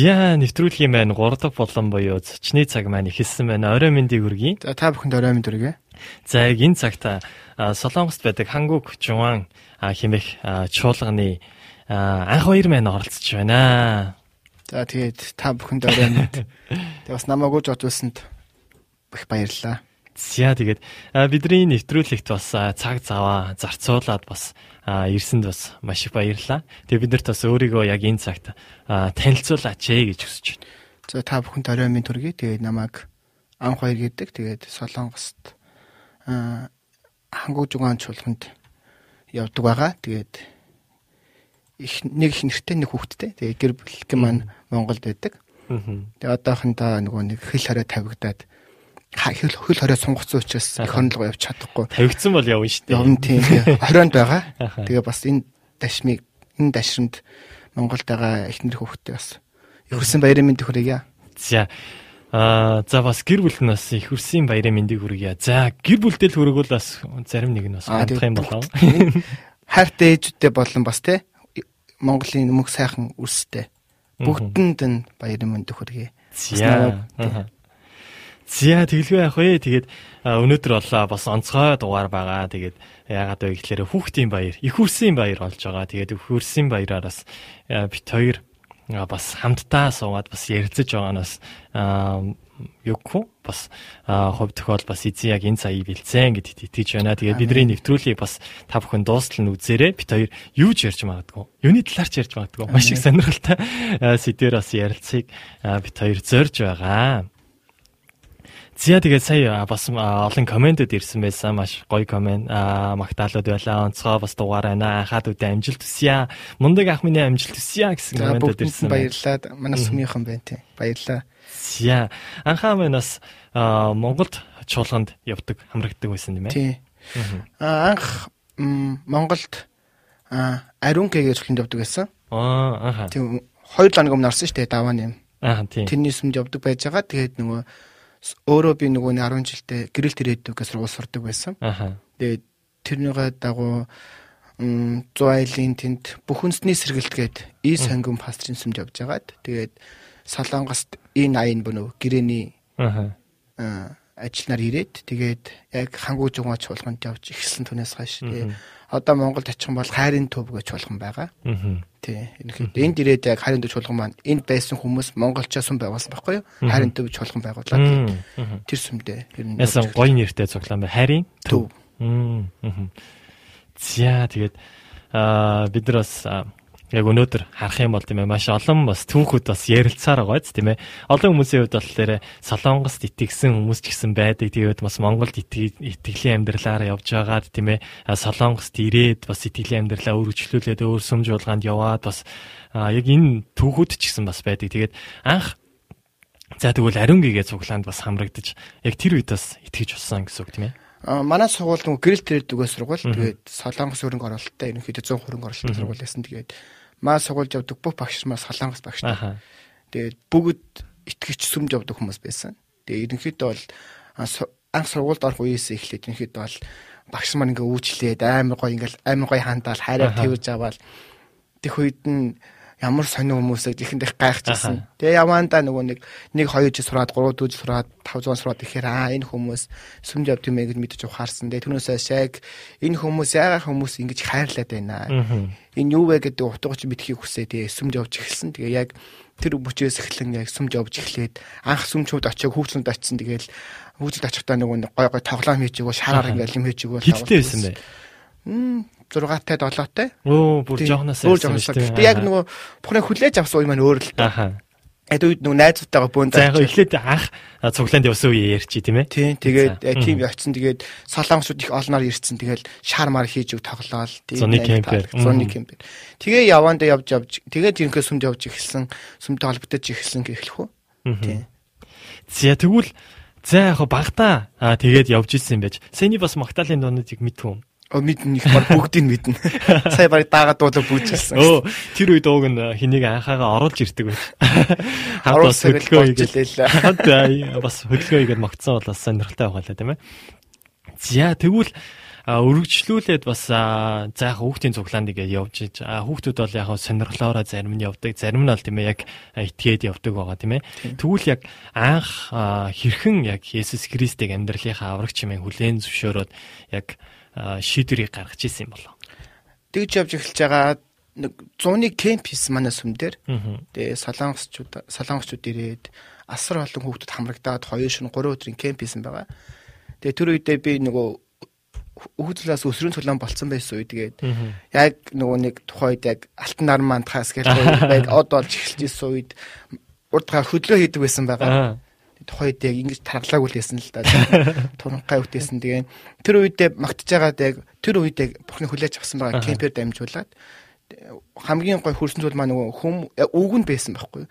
За нэвтрүүлэх юм байна. 3 дахь болон буюу зочны цаг маань ихэлсэн байна. Орой мэндийг хүргэе. За та бүхэнд орой мэнд хүргэе. За яг энэ цагт Солонгост байдаг Хангук Жуан хэмэх чуулганы анх хоёр маань оролцож байна. За тэгээд та бүхэнд орой мэнд. Тэг бас намайг үж бодуулсанд их баярлалаа. За тэгээд бидний нэвтрүүлэгт бас цаг заваа зарцуулаад бас ирсэнд бас маш их баярлалаа. Тэгээд бид нарт бас өөрийгөө яг энэ цагт танилцуулаач ээ гэж хүсэж байна. За та бүхэнд орой минь төргий. Тэгээд намайг анх хоёр гэдэг. Тэгээд Солонгост хангуй жугаан чуулганд явдаг байгаа. Тэгээд их нэг их нэртэй нэг хүүхэдтэй. Тэгээд гэр бүлхэн маань Монголд байдаг. Тэгээд одоохондоо нөгөө нэг хэл хорой тавигдаад хөл хөл хорой сунгацсан учраас их хонлого явж чадахгүй. Тавигдсан бол явна шүү дээ. Явна тийм. Хорионд байгаа. Тэгээ бас энэ дашмыг энэ дашрамд Монголд байгаа эхнэр хүүхэдтэй бас өрсөн баярын мэнд хүргье. За а за бас гэр бүл нь бас их хүрсэн баярын мэндийг хүргье. За гэр бүлдэл хүргүүл бас зарим нэг нь бас Аа, хандах юм болов. хайртай ээжүүдтэй болон бас те Монголын өмнөх сайхан үрстэй бүгдэнд нь баярын мэнд хүргэе. За. За тэглгүй яах вэ? Тэгээд өнөөдөр болоо бас онцгой дугаар байгаа. Тэгээд яагаад вэ гэхээр хүүхдийн баяр, их хүрсэн баяр болж байгаа. Тэгээд их хүрсэн баяраар бас а, бит хоёр бас хамтдаа суугаад бас ярилцаж байгаанаас юггүй бас хувь тохиол бас эзэн яг энэ цагийг бэлцэн гэдэгт итгэж байна. Тэгээд бидний нэвтрүүлгийг бас та бүхэн дуустал нь үзээрэй. Бит хоёр юу ч ярьж магадгүй. Юуны талаар ч ярьж магадгүй. Маш их сонирхолтой сэдвэр бас ярилцгийг а, бит хоёр зорж байгаа. Зя тэгээд сая бас олон комментэд ирсэн байсан маш гоё комент а магтаалууд байлаа онцгой бас дугаар байна анхаад үдэ амжилт хүсье мундаг ах минь амжилт хүсье гэсэн бүгдэнд ирсэн баярлалаа. Манай сүмийнхэн байна тийм. Баярлалаа. зя анхаа минь бас Монголд чуулганд явдаг хамрагддаг байсан тийм ээ Тийм. Аа анх Монголд Ариункэ гэж хэлэнд явдаг байсан. аа аха Тийм 2 ланг өмнө орсон шүү дээ давааны юм. аа тийм Тэрний сүмд явдаг байж байгаа. Тэгээд нөгөө өөрөө би нөгөө нэг 10 жилдээ гэрэлт ирээдүг гэсэн сургууль сурдаг байсан. Тэгээд тэрнийгээ дагуу м 100 айлын тэнд бүхэнсний сэргэлт гээд И сангим пастрын сүмд явж байгаад тэгээд Солонгост энэ аян бөнөө гэрэний аа, ажилнаар ирээд тэгээд яг хангуй жугаа чуулганд явж эхэлсэн түнээс хойш тэгээ одоо Монголд очих юм бол хайрын төв гэж чуулган байгаа. Тий. Ерөнхийдөө энд ирээд яг хайрын төв чуулган маань энд байсан хүмүүс монголчоо сүм байгуулсан байхгүй юу? Хайрын төв чуулган байгуулаад мгм тэр сүмдээ ер нь ясан гоё нэртэй цуглаан бай харийн төв. За тэгээд аа бид нар бас яг өнөөдөр харах юм бол тийм ээ маш олон бас түүхүүд бас ярилцаар байгаа биз тийм ээ. Олон хүмүүсийн хувьд бол тэр Солонгост итгэсэн хүмүүс ч гэсэн байдаг. Тэгээд бас Монголд итгэ- итгэлийн амьдралаар явж байгаад тийм ээ Солонгост ирээд бас итгэлийн амьдралаа өргөжлүүлээд өөр сүм жуулгаанд яваад бас яг энэ түүхүүд ч гэсэн бас байдаг. Тэгээд анх За тэгвэл ариунгийн цуглаанд бас хамрагдаж яг тэр үед бас итгэж болсон гэсэн үг тийм ээ. Манай сургууль нөгөө гэрэл тэрэгдүгөө сургууль тэгээд Солонгос хөрөнгө оруулалттай ерөнхийдөө 100 хөрөнгө оруулалттай сургууль байсан. Тэгээд маа сургуульд явдаг бүх багш нар Солонгос багш. Тэгээд бүгд итгэж сүмд явдаг хүмүүс байсан. Тэгээд ерөнхийдөө бол анх сургуульд орох үеэс эхлээд ерөнхийдөө бол багш маань ингээ үүчлээд амар гоё ингээл амар гоё хандаал хайраар Аха. тэрж аваад тех үед нь ямар сонир хүмүүсээ ихэнд их гайхажсэн. Тэгээ явандаа нөгөө нэг нэг хоёр жил сураад гурав дүү жил сураад тав зуун сураад ихээр аа энэ хүмүүс сүмд явд юм ээ гэж мэдэж ухаарсан. Тэгээ түүнээсээ шаг энэ хүмүүс яагаад хүмүүс ингэж хайрлаад байна. Мгм. Энэ юу вэ гэдэг утгач мэдхийг хүсээ тэгээ сүмд явж эхэлсэн. Тэгээ яг тэр бүчээс эхлэн яг сүмд явж эхлээд анх сүмчүүд очиог хүүхдүүд очисон. Тэгээл хүүхдүүд очихдаа нөгөө гой гой тоглоом хийж өгөө шараар ингээл юм хийж өгөө. Хиттэй байсан бэ? 6-тай 7-тай. Оо, бүр жоохноос өөр жоохноос. Гэтэ яг нөгөө бухны хүлээж авсан үе маань өөр л та. Аха. Эд үед нөгөө найзуудтайгаа бөөнд За яг эхлээд анх цуглаанд явсан үе ярьчи тийм ээ. Тийм тэгээд За. тийм очсон тэгээд солонгосууд их олноор ирсэн тэгээд шар мар хийж өг тоглоол Зуны кемпээр. зуны Мгм. кемпээр тэгээ явандаа явж явж тэгээд ерөнхий сүмд явж эхэлсэн сүмтэй холбогдож эхэлсэн гэхлэх үү тийм За тэгвэл за яг багтаа тэгээд явж ирсэн байж. Сэний бас магтаалын дуунуудыг мэдв юм. Оо мэднэ их баг бүгдийг мэднэ сая баг дагаад дуулаа бүжгэлсэн Өө тэр үед ууг нь хэнийг анхаагаа оруулж ирдэг байж. Оруулсаг л болж хийгээд илээ. хамт аа, бас хөдөлгөөн хийгээд магтсан бол бас сонирхолтой байгалаа тийм ээ. За тэгвэл өргөжлүүлээд бас за яг хүүхдийн цуглаанд ингээд явж иж а, хүүхдүүд бол яг сонирхлоороо зарим нь явдаг. Зарим нь бол тийм ээ яг итгээд явдаг байгаа тийм ээ. Тэгвэл яг анх хэрхэн яг Есүс Христийг амьдралынхаа аврагч юм хүлээн зөвшөөрөөд яг шийдвэрийг гаргаж ирсэн юм болов. Тэгж явж эхэлж байгаа нэг зуны кемп хийсэн манай сүм дээр. Аа. тэгээ солонгосчууд солонгосчууд ирээд асар олон хүүхдүүд хамрагдаад 2 шөнө 3 өдрийн кемп хийсэн байгаа. Тэгээ тэр үедээ би нөгөө хүүхдлээс өсрөн цулаан болцсон байсан үе тэгээд яг нөгөө нэг тухайд яг алтан нар мантахаас гэж байг од болж эхэлж исэн үед урдгаа хөдлөө хийдэг байсан байгаа. Тухайд яг ингэж тархлааг үлээсэн л да. Туранхай үтээсэн тэгээ тэр үедээ магтж байгаад яг тэр үед яг бурхны хүлээж авсан байгаа кемпер дамжуулаад хамгийн гой хөрсөн зүйл маа нөгөө хүм өвгөнд байсан байхгүй.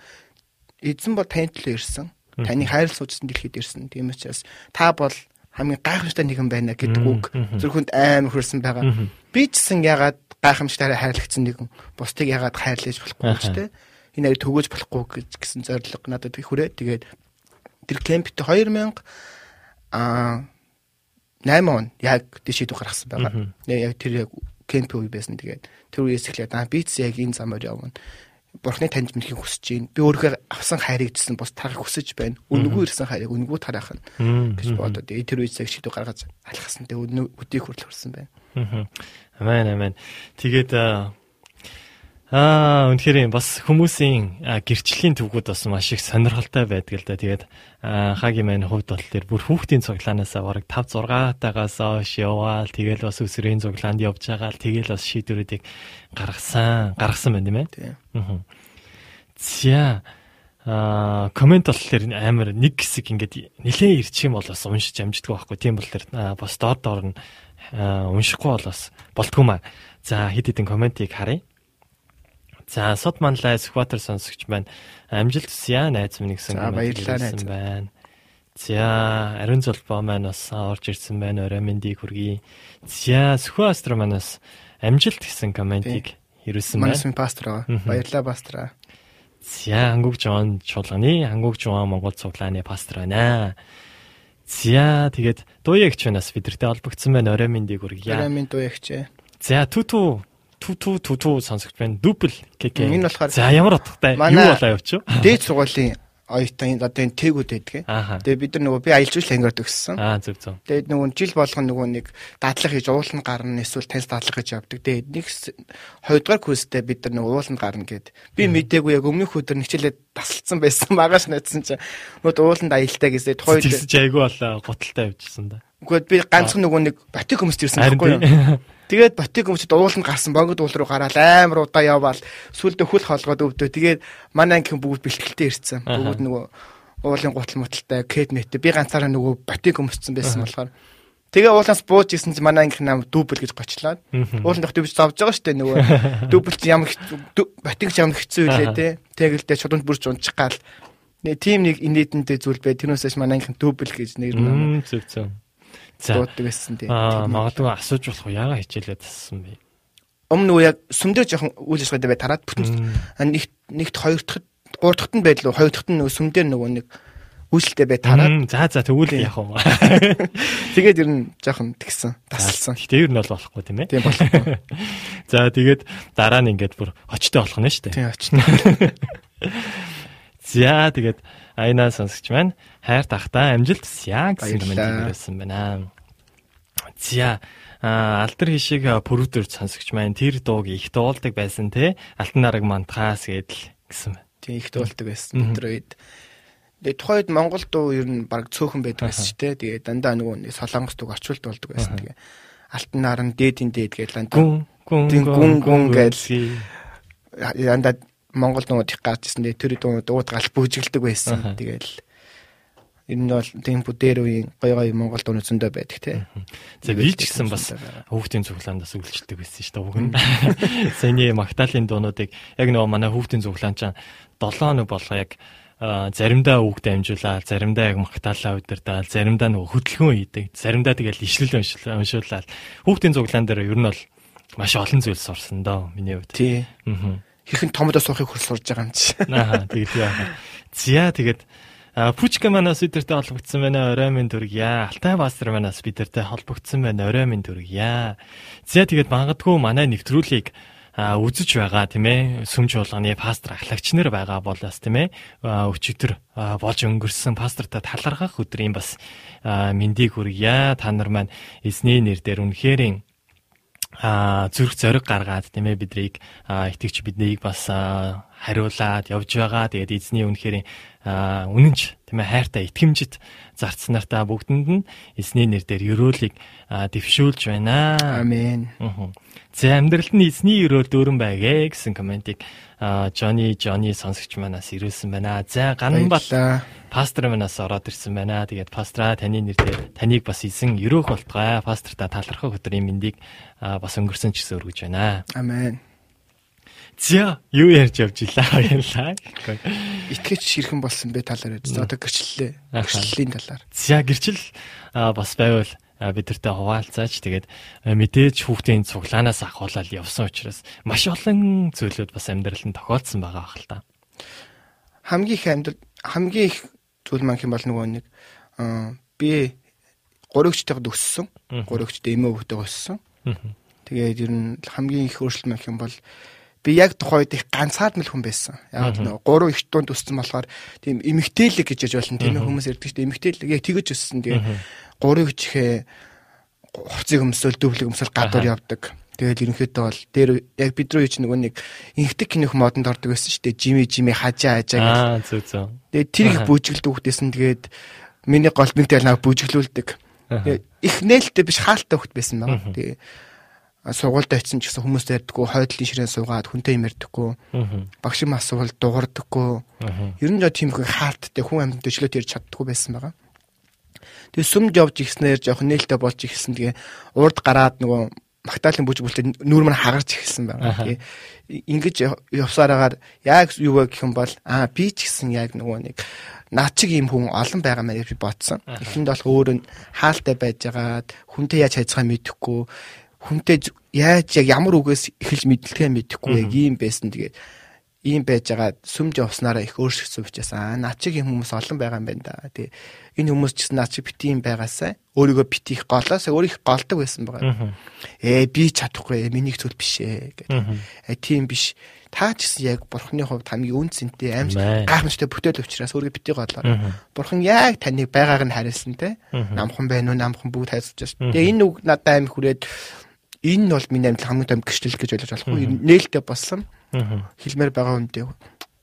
Эзэн бол танд л ирсэн. Таны хайр суучсан дэлхийд ирсэн. Тийм учраас та бол хамгийн гайхамшигтай нэгэн байна гэдэг үг зүрхэнд амар хүрсэн байгаа. Би ч гэсэн ягаад гайхамшигтайгаар хайрлагдсан нэгэн бусдыг ягаад хайрлаж болохгүй ч тэ энэ яг төгөөж болохгүй гэсэн зорилго надад хүрээ. Тэгээд тэр кемпт 2000 а 8 он яг дэшид гаргасан байгаа. Яг тэр яг кемп үе байсан. Тэгээд тэр үеэс эхлээд аа би ч яг энэ замаар явна бурхны таньж мэдхийг хүсэж байна. Би өөрийнхөө авсан хайрыг гэсэн бус тарах хүсэж байна. Үнгүү ирсэн хайрыг үнгүү тарах нь гэж бодоод тэр үеийг шийдвэр гаргаж алхасан. Тэгээ өдийг хүртэл хүрсэн байна. Амен амен. Тэгээд Аа үнэхээр бас хүмүүсийн гэрчлийн төвгүүд бас маш их сонирхолтой байдаг л да. Тэгээд хагийн маань хувьд бол тэр бүр хүүхдийн цуглаанаас бараг 5 6 тагаас хойш яваал тэгэл бас өсвөрийн цуглаанд явж байгаа л тэгэл бас шийдвэрүүдийг гаргасан гаргасан байна тийм ээ. Аа. За а комент болохоор амар нэг хэсэг ингээд нилээн ирчих юм бол бас уншиж амждаг байхгүй тийм бол тэр бас доор доор нь уншихгүй бол бас болтгүй маа. За хэд хэдэн комментиг харъя. За сод манлай Скватер сонсогч байна. Амжилт хүсье найз минь гэсэн найз байна. За ариун золбоо маань бас орж ирсэн байна. Орой мэндийг хүргэе. За Сүхэ астро маань бас амжилт гэсэн комментиг ирүүлсэн байна. Манайс пастор баярлалаа пастор. За хангуг жоон чуулганы хангуг жоон Монгол цуглааны пастор байна. За тэгээд дууягч банаас бидэртэй холбогдсон байна. Орой мэндийг хүргэе. Орой мэнд дууягч. За түтүү ту ту ту ту сонсогч байна. Дупл кк. Энэ болохоор за ямар утгатай юу болоо явчих. Дээд сургуулийн оюутан одоо энэ тээгүүд байдаг. Тэгээ бид нар нөгөө би аялал жуулчлал ангиуд өгсөн. Аа зөв зөв. Тэгээд нөгөө жил болгон нөгөө нэг дадлага хийж ууланд гарна эсвэл танил дадлага хийж явдаг. Тэгээд нэг хоёрдугаар курстэй бид нар нөгөө ууланд гарна гэд. Би мдээгүй яг өмнөх өдөр хичээлээ тасалцсан байсан. Магаш найдсан чинь нөгөө ууланд аялалтай гэсэн тухайд. Тэгсэж айгүй болоо готалтай явжсан да. Үгүй би ганцхан нөгөө нэг батик хүмүүст ирсэн байхгүй юу? Тэгээд ботик өмчөд ууланд гарсан. Бонгод уул руу гараад амар удаа яваал. Сүлдө хөл холгоод өвдөө. Тэгээд манай ангийн бүгд бэлтгэлтэй ирсэн. Бүгд нөгөө уулын гутал муталтай кэднэттэй би ганцаараа нөгөө ботик өмссөн байсан болохоор. Тэгээ уулаас бууж исэн чинь манай анги нам дүүбэл гэж гочлаад уулын дах дүүбж зовж байгаа штэ нөгөө. Дүүбэл чи ямар ботик ямар хэцүү үлээ те. Тэгэлдээ чулуунд бүрч унчих гал. Тийм нэг инээдэнтэй зүйл бай. Тэрнээсээ манай анги дүүбэл гэж нэр нэ зөв зөв дууддаг байсан тийм. Аа магадгүй асууж болох яага хичээлээд тассан бэ? Өмнө нь яг сүмдэр жоохон үйл ажиллагаатай бай тараад бүтэн нэгт нэгт хоёр дахь гурав дахьт нь байдлаа хоёр дахьт нь сүмдэр нөгөө нэг үйлчлэлтэй бай тараад. За за тэгвэл яах вэ? Тэгээд ер нь жоохон тэгсэн тасалсан. Гэтэ ер нь бол болохгүй тийм ээ. Тийм болохгүй. За тэгээд дараа нь ингээд бүр очтой болох нь шүү дээ. Тийм очтой. За тэгээд Айна сонсогч маань хайр тахта амжилт хүсье гэсэн коммент ирсэн байна. За алдар хишиг пөрүүдэр сонсогч маань тэр дууг их дуулдаг байсан те алтан нараг мантахаас гэдэл гэсэн. Тийм их дуулдаг байсан тэр үед. Тэгээ тухайд Монгол дуу ер нь баг цөөхөн байдаг байсан ч те. Тэгээ дандаа нөгөө солонгос дуу орчуулт болдог байсан. Тэгээ алтан наран дээдийн дээд гэж дандаа гүн гүн гүн гэж дандаа Монгол нууд их гарч ирсэн. Тэр дууд гал бүжиглдэг байсан. Тэгэл энэ нь бол темпо дээр үеийн гой гой Монгол дууны зөндөө байдаг тий. За би ч гэсэн бас хүүхдийн цуглаандаас үйлчлдэг байсан шүү дээ. Уг нь саяны Магдалины дуунуудыг яг нөгөө манай хүүхдийн цуглаан чаа 7 хоног болго яг заримдаа үг дамжуулаад заримдаа яг магтаалаа удирдаал заримдаа нөгөө хөдөлгөөн хийдэг заримдаа тэгэл ишлэл уншуулаад хүүхдийн цуглаан дээр ер нь бол маш олон зүйл сурсан доо миний хувьд. Тий. Аа хэрхэн томдоо суухыг хүрс сурж байгаа юм чи. Аа тэгээд яа. Зя тэгээд Пүчка манаас бидэртэй холбогдсон байна. Орой минь дүргийа. Алтай пастор манаас бидэртэй холбогдсон байна. Орой минь дүргийа. Зя тэгээд магадгүй манай нэвтрүүлгийг үзэж байгаа тийм ээ сүмж болгоны пастор ахлагч нар байгаа болоос тийм ээ өчигдөр болж өнгөрсөн пастортай талархах өдрийн бас мэндийг хүргье та нар маань эзний нэрээр үнэхэрийн а зүрх зориг гаргаад тийм ээ бидрийг итгэж биднийг бас хариулаад явж байгаа. Тэгээд эзний үнэхээр үнэнч тийм ээ хайртай итгэмжит зарцсан нартаа бүгдэнд нь эзний нэр дээр өрөөлийг дэвшүүлж байна. Амен. За амьдралд нь эзний өрөөл дүүрэн байгээ гэсэн комментиг Жони Жони сонсогч манаас ирүүлсэн байна. За Ганбал пастор манаас ороод ирсэн байна. Тэгээд пастра таны нэр дээр таныг бас эзэн өрөөх болтугай. Пасторта талархах өдрийн мэндийг бас өнгөрсөн ч гэсэн өргөж байна. Амен. За юу ярьж явж илаа баярлаа. Итгэж ширхэн болсон бэ талаар ярьж. Одоо гэрчлэлээ. Гэрчлэлийн талаар. За гэрчил бас байвал бидэртээ хуваалцаач тэгээд мэдээж хүүхдийн цуглаанаас ахуулаад явсан учраас маш олон зүйлүүд бас амьдралд тохиолдсон байгаа хэл та. Хамгийн их амьдрал хамгийн их зүйл маань хэм бол нөгөө нэг би гуригчтайгд өссөн. Гуригчтай эмээ хөвгтэй өссөн. Тэгээд ер нь хамгийн их өөрчлөлт маань хэм бол би яг тухайд их ганцаардмал хүн байсан. Яг нэг гурван их тунд өссөн болохоор тийм эмэгтэйлэг гэж яж болно. Тийм хүмүүс ярьдаг шүү дээ. Эмэгтэйлэг яг тэгэж өссөн. Тэгээ гурыг чихээ хувцыг өмсөөл дөвлөг өмсөөл гадуур явдаг. Тэгээд ерөнхийдөө бол дээр яг бид рүү чинь нөгөө нэг инхтэг кинох модонд ордог байсан шүү дээ. Жими жими хажаа хажаа гэж. Аа зүг зүг. Тэгээд тэр их бүжгэлдэг хүүхдээсэн тэгээд миний голбинтэй намайг бүжгэлүүлдэг. Тэгээд их нээлттэй биш хаалттай хүүхд байсан байна. Тэгээд сургуульд очисон ч гэсэн хүмүүс ярьдаггүй хойдлын ширээн суугаад хүнтэй юм ярьдаггүй багш юм асуувал дуурдаггүй ер нь жоо тийм хүн хаалттай хүн амьд төчлөөт ярьж чаддаггүй байсан байгаа тэгээ сүмд явж ихснээр жоох нээлттэй болж ихсэн тэгээ урд гараад нөгөө магтаалын бүж бүлтэд нүүр мань хагарч ихсэн байгаа тэгээ ингэж явсараагаар яг юу вэ гэх юм бол аа би ч гэсэн яг нөгөө нэг наад чиг юм хүн олон байгаа маяг би бодсон. Эхэнд бол өөр нь хаалтай байжгаад хүнтэй яаж хайцгаа мэдэхгүй хүнтэй яаж яг ямар үгээс эхэлж мэдлэхээ мэдэхгүй яг ийм байсан. Тэгээд ийм байж байгаа сүмж явснараа их өөрчлөгдсөн учраас аа наа чиг юм хүмүүс олон байгаа юм байна да. Тэгээ энэ хүмүүс ч гэсэн наа чи бити юм байгаасаа өөрийгөө бити их голоос өөрийг голдог байсан байгаа. Ээ би чадахгүй миний зүйл биш ээ гэдэг. Э тийм биш. Та ч гэсэн яг бурхны хувьд хамгийн үнцэнтэй амж гайхамшигтай бүтээл учраас өөрийгөө бити голоо. Бурхан яг таныг байгааг нь хариулсан те. Намхан байна уу намхан бүгд хайрлаж байна. Тэгээ энэ үг надад аим хүрээд энэ бол миний амьдрал хамгийн том гэрчлэл гэж ойлгож болох уу? Нээлттэй болсон. Хэлмээр байгаа хүнтэй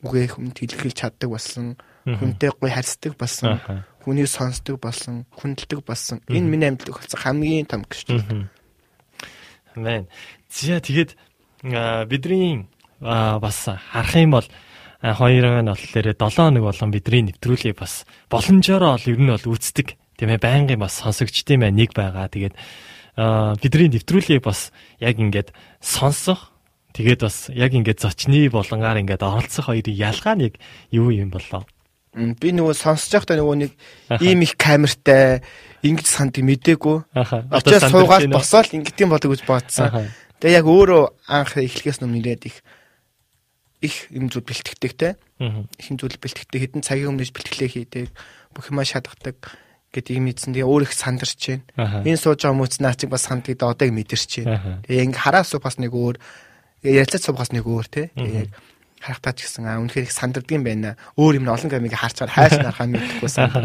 үгээ хүнд хэлхэлж чаддаг болсон. Хүнтэй гоё харьцдаг болсон. Хүнийг сонсдог болсон. Хүндэлдэг болсон. Энэ миний амьдрал болсон хамгийн том гэрчлэл. Амен. Зя тэгээд бидний бас харах юм бол хоёр нь болохоор 7 нэг болон бидний нэвтрүүлгийг бас боломжоор ол ер нь бол үздэг тийм ээ байнгын бас сонсогчдын мэ нэг байгаа. Тэгээд бидний нэвтрүүлгийг бас яг ингээд сонсох тэгээд бас яг ингээд зочны болонгаар ингээд оролцох хоёрын ялгаа нэг юу юм болоо. Би нөгөө сонсож байхдаа нөгөө нэг ийм их камертай ингэж санд мдээгүй. Очоод суугаад босоод ингэж юм болог гэж бодсон. Тэгээ яг өөрөө анх эхлэхээс өмнө нэрээд их их юм зүйл бэлтгэдэг те. Их юм зүйл бэлтгэдэг хэдэн цагийн өмнөөж бэлтгэлээ хийдэг. Бүх юмаа шатгадаг гэдгийг мэдсэн. Тэгээ өөр их сандарч байна. Энэ сууж байгаа хүмүүс наа чи бас сандгийг одоо мэдэрч байна. Тэгээ ингээ хараас бас нэг өөр ярилцаж суугаас нэг өөр те. Яг харахтаа ч гэсэн аа үнэхээр их сандардаг юм байна. Өөр юм олон гамиг харж байгаа хайш нарахаа мэдэхгүй сандар.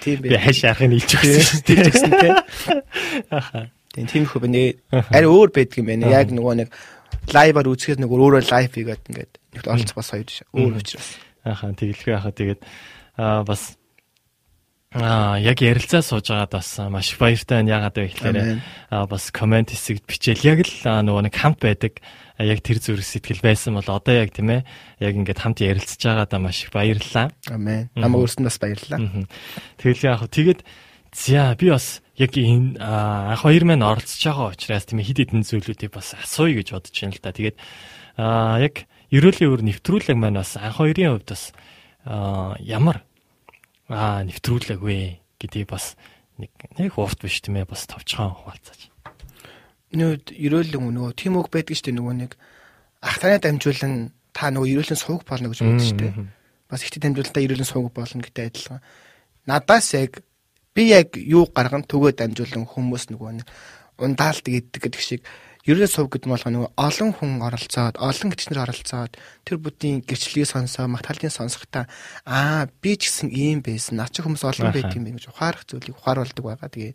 Тийм бэ. Би хайш арахыг нийлж өгсөн. Тийм гэсэн те. Аха. Тийм хөө бэнэ. Ари өөр байдаг юм байна. Яг нөгөө нэг лайваар үзэхэд нэг өөрөө лайв хийгээд ингээд нэг олонц бас хоёр өөр учраас. Аха тэгэлгүй яхаа тэгээд аа бас Аа яг ярилцаа сууж байгаад бас маш баяртай байна. Ягаад вэ гэхээр бас комент хэсэгт бичээл яг л нөгөө нэг хамт байдаг яг тэр зүрх сэтгэл байсан бол одоо яг тийм ээ яг ингээд хамт ярилцж байгаадаа маш их баярлалаа. Амен. Намаа өөрсөнд бас баярлалаа. Тэгэл яг тэгэд за би бас яг энэ анх хоёр маань оролцож байгаа учраас тийм ээ хид хідэн зүйлүүдийг бас асууя гэж бодож байна л да. Тэгээд аа яг ерөөлийн өөр нэвтрүүлэг маань бас анх хоёрын хувьд бас ямар аа нэвтрүүлээгүй гэдгийг бас нэг нэг урт биш тийм ээ бас товчхон хуваалцаач. Нүүд ерөөлөн нөгөө тийм үг байдаг шүү дээ нөгөө нэг ах танаа дамжуулан та нөгөө ерөөлөн сууг болно гэж боддог шүү дээ. Бас ихтэй дамжуулалтаа ерөөлөн сууг болно гэдэг адилхан. Надаас яг би яг юу гарган төгөө дамжуулан хүмүүс нөгөө нэг ундаалт гэдэг гэдэг шиг ерөөс сув гэдэг нь болохоор нөгөө олон хүн оролцоод, олон гिचнэр оролцоод тэр бүдийн гэрчлэлийг сонсоо, магтаалын сонсохтаа аа би ч гэсэн ийм байсан. Наа чи хүмүүс олон байт юм гэж ухаарах зүйлийг ухааруулдаг байгаа. Тэгээ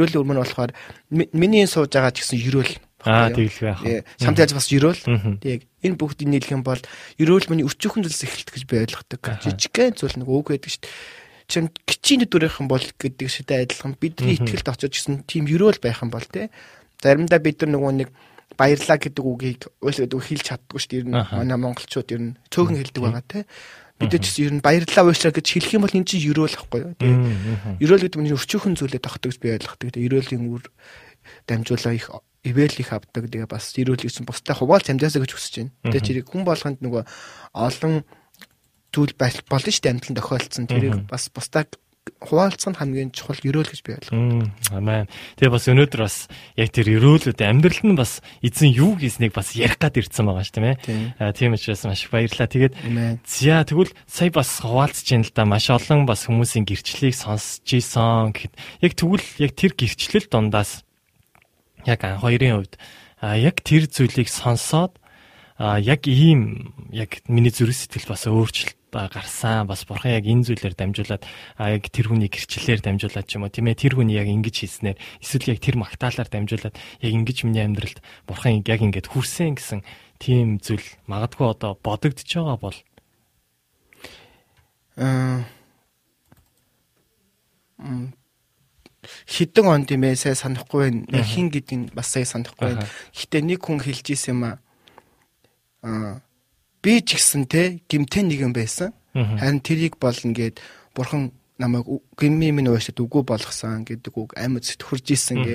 ерөөлийн өрмөн болохоор миний сууж байгаа ч гэсэн ерөөл Аа тэгэлгүй яах. Самт яаж бас ерөөл. Тэг энэ бүгдийг нийлэх юм бол ерөөл миний өчүүхэн зүйлс эхэлт гэж би ойлгодог. Жижигхэн зүйл нэг үг байдаг шүү дээ чин гिचийн дүрийнх юм бол гэдэг шидэ адилхан бидний ихтгэлд очиж гисэн тийм ерөөл байх юм бол те заримдаа бид нар нөгөө нэг баярлаа гэдэг үгийг уйл гэдэг хэлж чаддгүй шүү дээ. Ер нь манай монголчууд ер нь цөөхөн хэлдэг байгаа те. Бид ч ер нь баярлаа уушлаа гэж хэлэх юм бол эн чинь ерөөл ахгүй юу. Тэгээ ерөөл гэдэг нь өрчөөхөн зүйлээ тогтдог би ойлгодог. Тэгээ ерөөлийн үр дамжуулаа их ивэл их авдаг. Тэгээ бас ерөөл гэсэн бусдаа хуваалц амжаасаа гэж хүсэж байна. Тэгээ чирийг хүн болгонд нөгөө олон зүйл болно шүү дээ амьдралд тохиолдсон. Тэрийг бас бусдаа хуваалцах нь хамгийн чухал ерөөл гэж би ойлгоо. Амен. Тэгээ бас өнөөдөр бас яг тэр ерөөлүүд амьдрал нь бас эзэн юу хийснийг бас ярих гад ирсэн байгаа ш тийм ээ. Тийм учраас маш их баярлалаа. Тэгээд зя тэгвэл сая бас хуваалцж байна л да маш олон бас хүмүүсийн гэрчлэлийг сонсч ийсэн гэхэд яг тэгвэл яг тэр гэрчлэл дундаас яг хоёрын хувьд яг тэр зүйлийг сонсоод яг ийм яг миний зүрх сэтгэл бас өөрчлөлт гарсан бас бурхан яг энэ зүйлээр дамжуулаад яг тэр хүний гэрчлэлээр дамжуулаад ч юм уу. Тийм ээ тэр хүний яг ингэж хийснээр эсвэл яг тэр магтаалаар дамжуулаад яг ингэж миний амьдралд бурхан яг ингэж хүрсэн гэсэн тийм зүйл магадгүй одоо бодогдож байгаа бол аа хідэн он тийм ээ сай санахгүй байна. Хин гэдгийг бас сая санахгүй байна. Гэтэ нэг хүн хэлж исэн юм Аа би ч гэсэн те гимтэн нэгэн байсан. Харин тэрийг бол ингээд бурхан намайг гимми минь уушаад үгүй болгосон гэдэг үг амьд сэтгүрж исэн гэ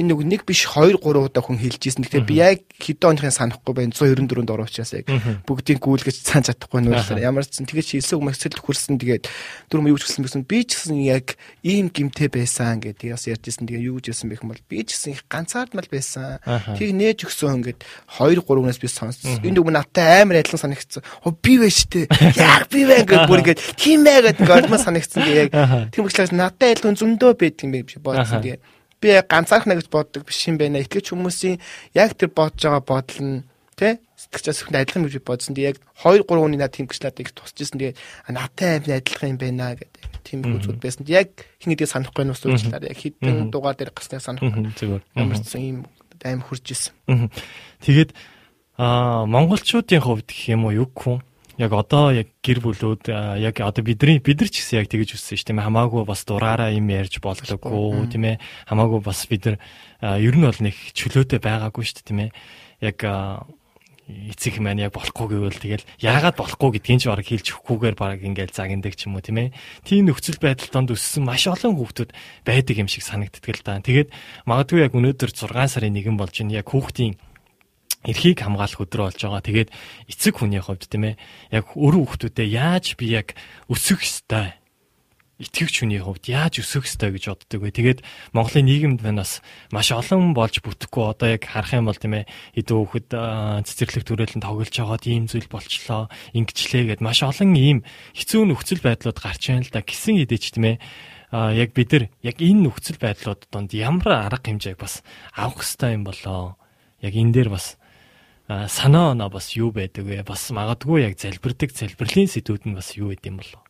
энэ нэг нэг биш 2 3 удаа хүн хэлж ийсэн. Тэгэхээр би яг хэдэн оныхын санахгүй байна. 194-д ороо учраас яг бүгдийг гүйлгэж цаан чадахгүй нүүлсээр ямар ч тэгээд шилсэн хүмүүсэл хөрсөн тэгээд дөрөв юу ч гэсэн байсан. Би ч гэсэн яг ийм гимтэй байсан гэдэг бас ярьж ийсэн. Тэгээд юу гэж хэлсэн бэ бол би ч гэсэн их ганцаардмал байсан. Тийг нээж өгсөн ингээд 2 3-наас би сонссон. Энэ үг надтай амар адилхан санагдсан. Хөө би вэ штэ. Яг би вэ ингээд бүр ингээд тийм ээ гэдэг ойлгомжтой санагдсан. Тэгээд яг тийм учраас надтай адилхан зөндөө байдаг юм би бодсон. Тэгээд би ганцаархна гэж боддог биш юм байна. Итгэж хүмүүсийн яг тэр бодож байгаа бодол нь тий сэтгэж зөвхөн адилхан гэж бодсон. Тэгээ яг 2 3 хүний над тэмгчлээд их тусчихсан. Тэгээ надтай амин адилхан юм байна гэдэг. Тийм үзүүд байсан. Яг хин гэдгийг санахгүй нь уучлаарай. Яг хитэн дугаар дээр гарсныг санахгүй. Зүгээр. Ямар ч юм аим хурж исэн. Тэгээд аа монголчуудын хувьд гэх юм уу юу гэх яг одоо яг гэр бүлүүд яг одоо бидний бид нар ч гэсэн яг тэгэж үссэн шүү дээ. Хамаагүй бас дураараа юм ярьж болдоггүй тийм ээ. Хамаагүй бас бид нар ер нь бол нэг чөлөөтэй байгаагүй шүү дээ тийм ээ. Яг эцэг маань яг болохгүй гэвэл тэгэл яагаад болохгүй гэдгийг ч бараг хэлж өгөхгүйгээр бараг ингээл загиндаг ч юм уу тийм ээ. Тийм нөхцөл байдал донд өссөн маш олон хүүхдүүд байдаг юм шиг санагддаг л да тэгээд магадгүй яг өнөөдөр 6 сарын 1 болж ин яг хүүхдийн эрхийг хамгаалах өдрөө болж байгаа. Тэгээд эцэг хүний хувьд тийм ээ яг өрөө хүмүүстэй яаж би яг өсөх ёстой итгэвч хүний хувьд яаж өсөх ёстой гэж боддог вэ? Тэгээд Монголын нийгэмд байна бас маш олон болж бүтэхгүй одоо яг харах юм бол тийм ээ хэдэн хүүхэд цэцэрлэг төрөлн тоглож байгаа ийм зүйл болчлоо. Ингэчлээ гэд маш олон ийм хэцүү нөхцөл байдлууд гарч байна л да гисэн хэдэж тийм ээ а яг бид нар яг энэ нөхцөл байдлууд донд ямар арга хэмжээг бас авах хэрэгтэй юм болоо. Яг энэ дээр бас санаа оноо бас юу байдаг вэ? Бас магадгүй яг залбирдаг залбирлын сэдвүүд нь бас юу гэдэм болов?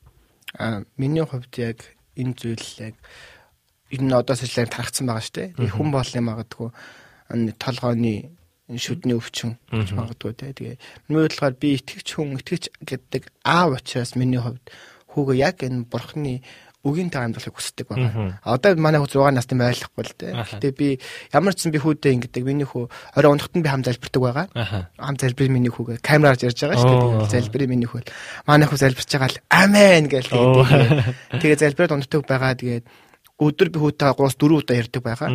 А миний хувьд яг энэ зүйл яг энэ одоос илүү тархсан байгаа шүү дээ. Хүн болны магадгүй толгойн шүдний өвчин гэж магадгүй те. Тэгээ миний бодлохоор би итгэвч хүн итгэвч гэдэг аав учраас миний хувьд хүүгээ яг энэ бурхны үгийнтэй амьдрахыг хүсдэг байна. Одоо манай хүү 6 настай байхгүй л дээ. Гэтэ би ямар ч сан би хүүдээ ингэдэг. Миний хүү орой унахт нь би хам залбирдаг байгаа. Хам залбир миний хүүгээ камераар ярьж байгаа шүү дээ. Залбирын миний хүү. Манай хүү залбирч байгаа л амен гэж тэгээд. Тэгээ залбираад унтдаг байгаа. Тэгээд өдөр би хүүтэй 3-4 удаа ярьдаг байгаа.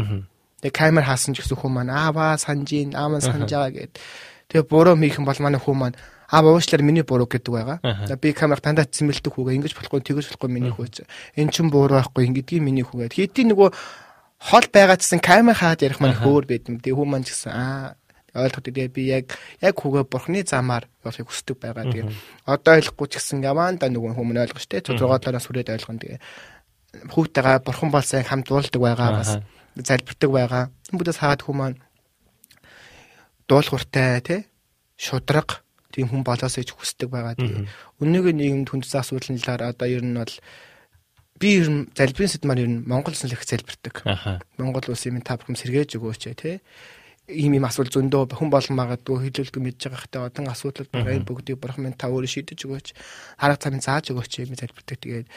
Тэгээ камер хаасан ч гэсэн хүү маань ааваа санжийн аамаа санжаа гэд. Тэгээ буруу хийх бол манай хүү маань а уушлаар миний буруу гэдэг байгаа. Би камер тандаа цэмэлдэг хүүгээ ингэж болохгүй тэгэж болохгүй миний хүү. Эн чин буруу байхгүй ингэдгийг миний хүүгээд. Хэдий нөгөө хол байгаадсан камер хаад ярих маань хөөр байд юм. Тэгээ хүү маань ч гэсэн аа ойлгох тэгээ би яг яг хүүгээ бурхны замаар болохыг хүсдэг байгаа. Тэгээ одоо ойлгохгүй ч гэсэн яваанда нөгөө хүмүүс ойлгож штэ. 6 талаас хүрээд ойлгоно тэгээ хүүтэйгээ бурхан болсон хамт дуулдаг байгаа бас залбирдаг байгаа. Хүмүүдээс хаад хүмүүс маань дуулууртай тий шудраг тийм хүн болоосоо ч хүсдэг байгаа. Тэгээ өнөөгийн нийгэмд хүндсэн асуудлын талаар одоо ер нь бол би ер нь залбирын сэдмаар ер нь Монгол улсын их залбирдаг. Монгол улсын минь та бүхэн сэргээж өгөөч тий. Ийм ийм асуудал зөндөө хүн болон магадгүй хэлүүлдэг мэдж байгаа хэвээр одон асуудал байгаа энэ бүгдийг бурхан минь та өөрөө шийдэж өгөөч. Харах цааны зааж өгөөч юм залбирдаг. Тэгээд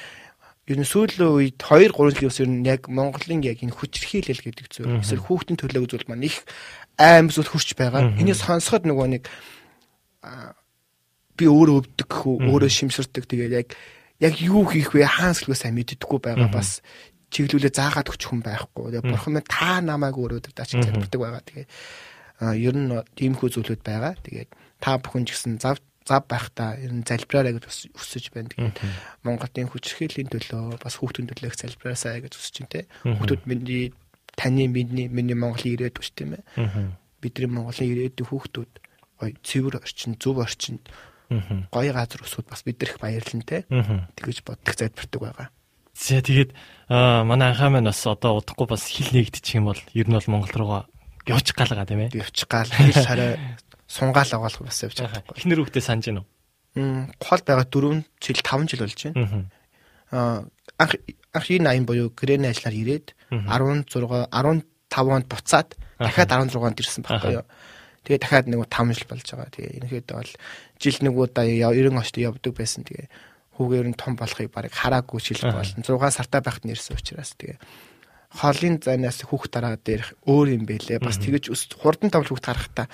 ер нь сүүлийн үед 2 3 жилийн ус ер нь яг Монголын яг энэ хүчрхийлэл гэдэг зүйл эсвэл хүүхдийн төлөө зүйл маань их аим зүйл хурч байгаа. Энийг сонсоход нөгөө нэг би өөрөө өвддөг гэхүү өөрөө шимширдэг тэгээд яг яг юу хийх вэ хаанс гэлгүй сайн мэддэггүй байгаа бас чиглүүлээ заагаад өгч хүн байхгүй. Тэгээд бурхан минь та намайг өөрөө даач залбирдаг байгаа. Тэгээд ер нь тиймхүү зүйлүүд байгаа. Тэгээд та бүхэн ч гэсэн зав зав байхдаа ер нь залбираарай гэж бас өсөж байна. Тэгээд Монголын хүчрхийллийн төлөө бас хүүхдийн төлөө их залбираасаа гэж өсөж байна те. Хүүхдүүд миний таны миний миний Монголын ирээдүйд шүү тийм ээ. Бидний Монголын ирээдүйн хүүхдүүд гоё цэвэр орчин, зөв орчинд гоё газар өсвөл бас бид их баярлан те. Тэгэж боддог залбирдаг байгаа. За тэгээд манай анхаа маань бас одоо удахгүй бас хил нэгдчих юм бол ер нь бол Монгол руугаа явж галгаа тийм ээ. Явж гал хэл шараа сунгаал оголох бас явж байгаа. Эхнэр хүүхдээ санаж байна уу? Мм гол байгаа 4 жил 5 жил болж байна. Аа анх анх энэ 80 буюу грэний ажиллаар ирээд 16 15 онд буцаад дахиад 16 онд ирсэн байхгүй юу. Тэгээ дахиад нэг 5 жил болж байгаа. Тэгээ ерөнхийдөө бол жил нэг удаа 90 очтой явдаг байсан. Тэгээ хүүгээр нь том болохыг барыг хараагүй шилж болно. 6 сартаа байхад нэрсэн учраас тэгээ хоолын зайнаас хүүхд дараа дээр өөр юм бэлээ. Бас тэгэж хурдан тавл хүүхд харахтаа